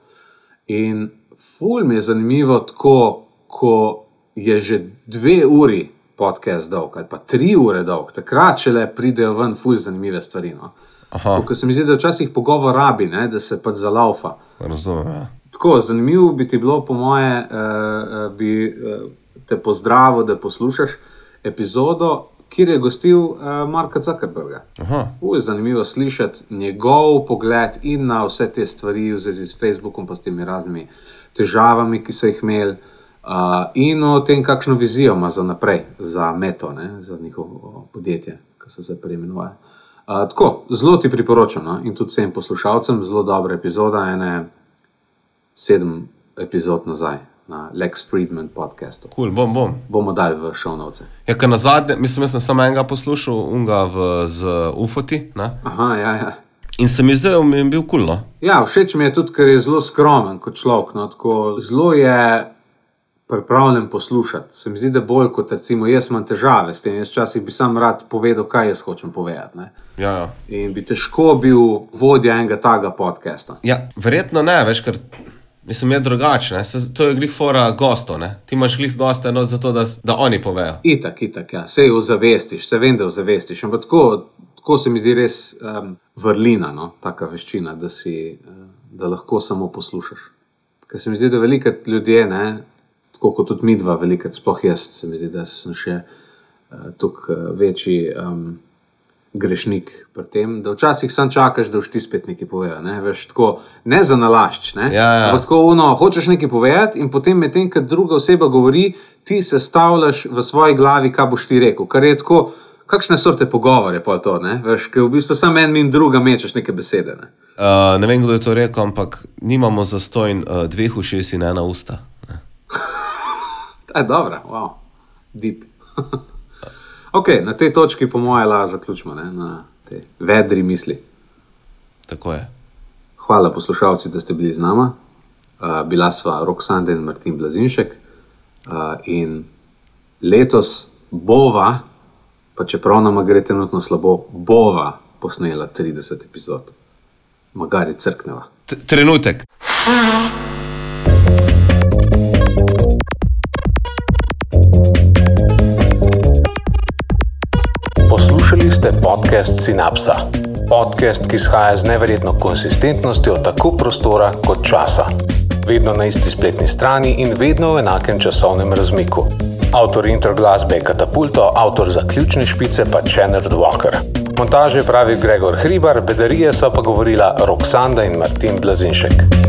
In ful mi je zanimivo, tako, ko je že dve uri podcast dolg, ali pa tri ure dolg, takrat šele pridejo ven ful zanimive stvari. No? Ker se mi zdi, da včasih pogovor rabi, ne, da se pač zalaufa. Razumem. Ja. Tako, zanimivo bi ti bilo, po moje, uh, bi uh, te pozdravil, da poslušaš epizodo, kjer je gostil uh, Marka Zuckerberga. Fuj, zanimivo slišati njegov pogled in na vse te stvari v zvezi s Facebookom, pa s temi raznimi težavami, ki so jih imeli, uh, in o tem, kakšno vizijo ima za naprej, za Meto, ne, za njihovo podjetje, ki se preimenovali. Uh, tako, zelo ti priporočam no? in tudi vsem poslušalcem, zelo dobra epizoda, ene sedem epizod nazaj na Lex Friedman podcastu. Cool, bom, bom. Bomo dali v šovnovce. Ja, ker na zadnje, mislim, jaz sem samo enega poslušal, unga v, z Ufoti. Ne? Aha, ja, ja. In se mi zdaj mi je bil kul. Cool, no? Ja, všeč mi je tudi, ker je zelo skromen kot človek. No, tako, zelo je pripravljen poslušati. Se mi zdi, da bolj kot recimo jaz imam težave s tem. Jaz včasih bi sam rad povedal, kaj jaz hočem povedati. Ne? Ja, ja. In bi težko bil vodja enega takega podcasta. ja, verjetno ne, veš, ker mislim, je drugače. To je glih fora gostov. ne. Ti imaš glih goste no, zato, da, da oni povejo. Itak, itak, ja. se jo zavestiš, se vem, da jo zavestiš. Ampak tako, tako se mi zdi res um, vrlina, no? taka veščina, da, si, uh, da lahko samo poslušaš. Ker se mi zdi, da velikrat ljudje, ne, tako kot tudi mi dva, velikrat, sploh jaz, se mi zdi, da sem še uh, tukaj uh, večji. Um, Grešnik pri tem, da včasih sam čakaš, da boš ti spet nekaj povedal. Ne, Veš, tako, ne za nalašč. Ne? Ja, ja. Ampak tako, ono, hočeš nekaj povedati, in potem, medtem ko druga oseba govori, ti se stavljaš v svoji glavi, kaj boš ti rekel. Kar je tako, kakšne sorte pogovore pa to, ne? Veš, ker v bistvu samo en in druga mečeš neke besede. Ne? Uh, ne vem, kdo je to rekel, ampak nimamo zastojn uh, dveh ušes in ena usta. (laughs) Ta je dobra, wow, deep. (laughs) ok, na tej točki, po mojem, lahko zaključimo, ne? na te vedri misli. Tako je. Hvala poslušalci, da ste bili z nama. Uh, bila sva Roksanda in Martin Blazinšek. Uh, in letos bova, pa čeprav nam gre trenutno slabo, bova posnela 30 epizod. Magari crkneva. T trenutek. Podcast Synapsa. Podcast, ki izhaja z neverjetno konsistentnostjo tako prostora kot časa. Vedno na isti spletni strani in vedno v enakem časovnem razmiku. Avtor intro glasbe je Katapulto, avtor zaključne špice pa Channel Walker. Montaže pravi Gregor Hribar, bedarije so pa govorila Roksanda in Martin Blazinšek.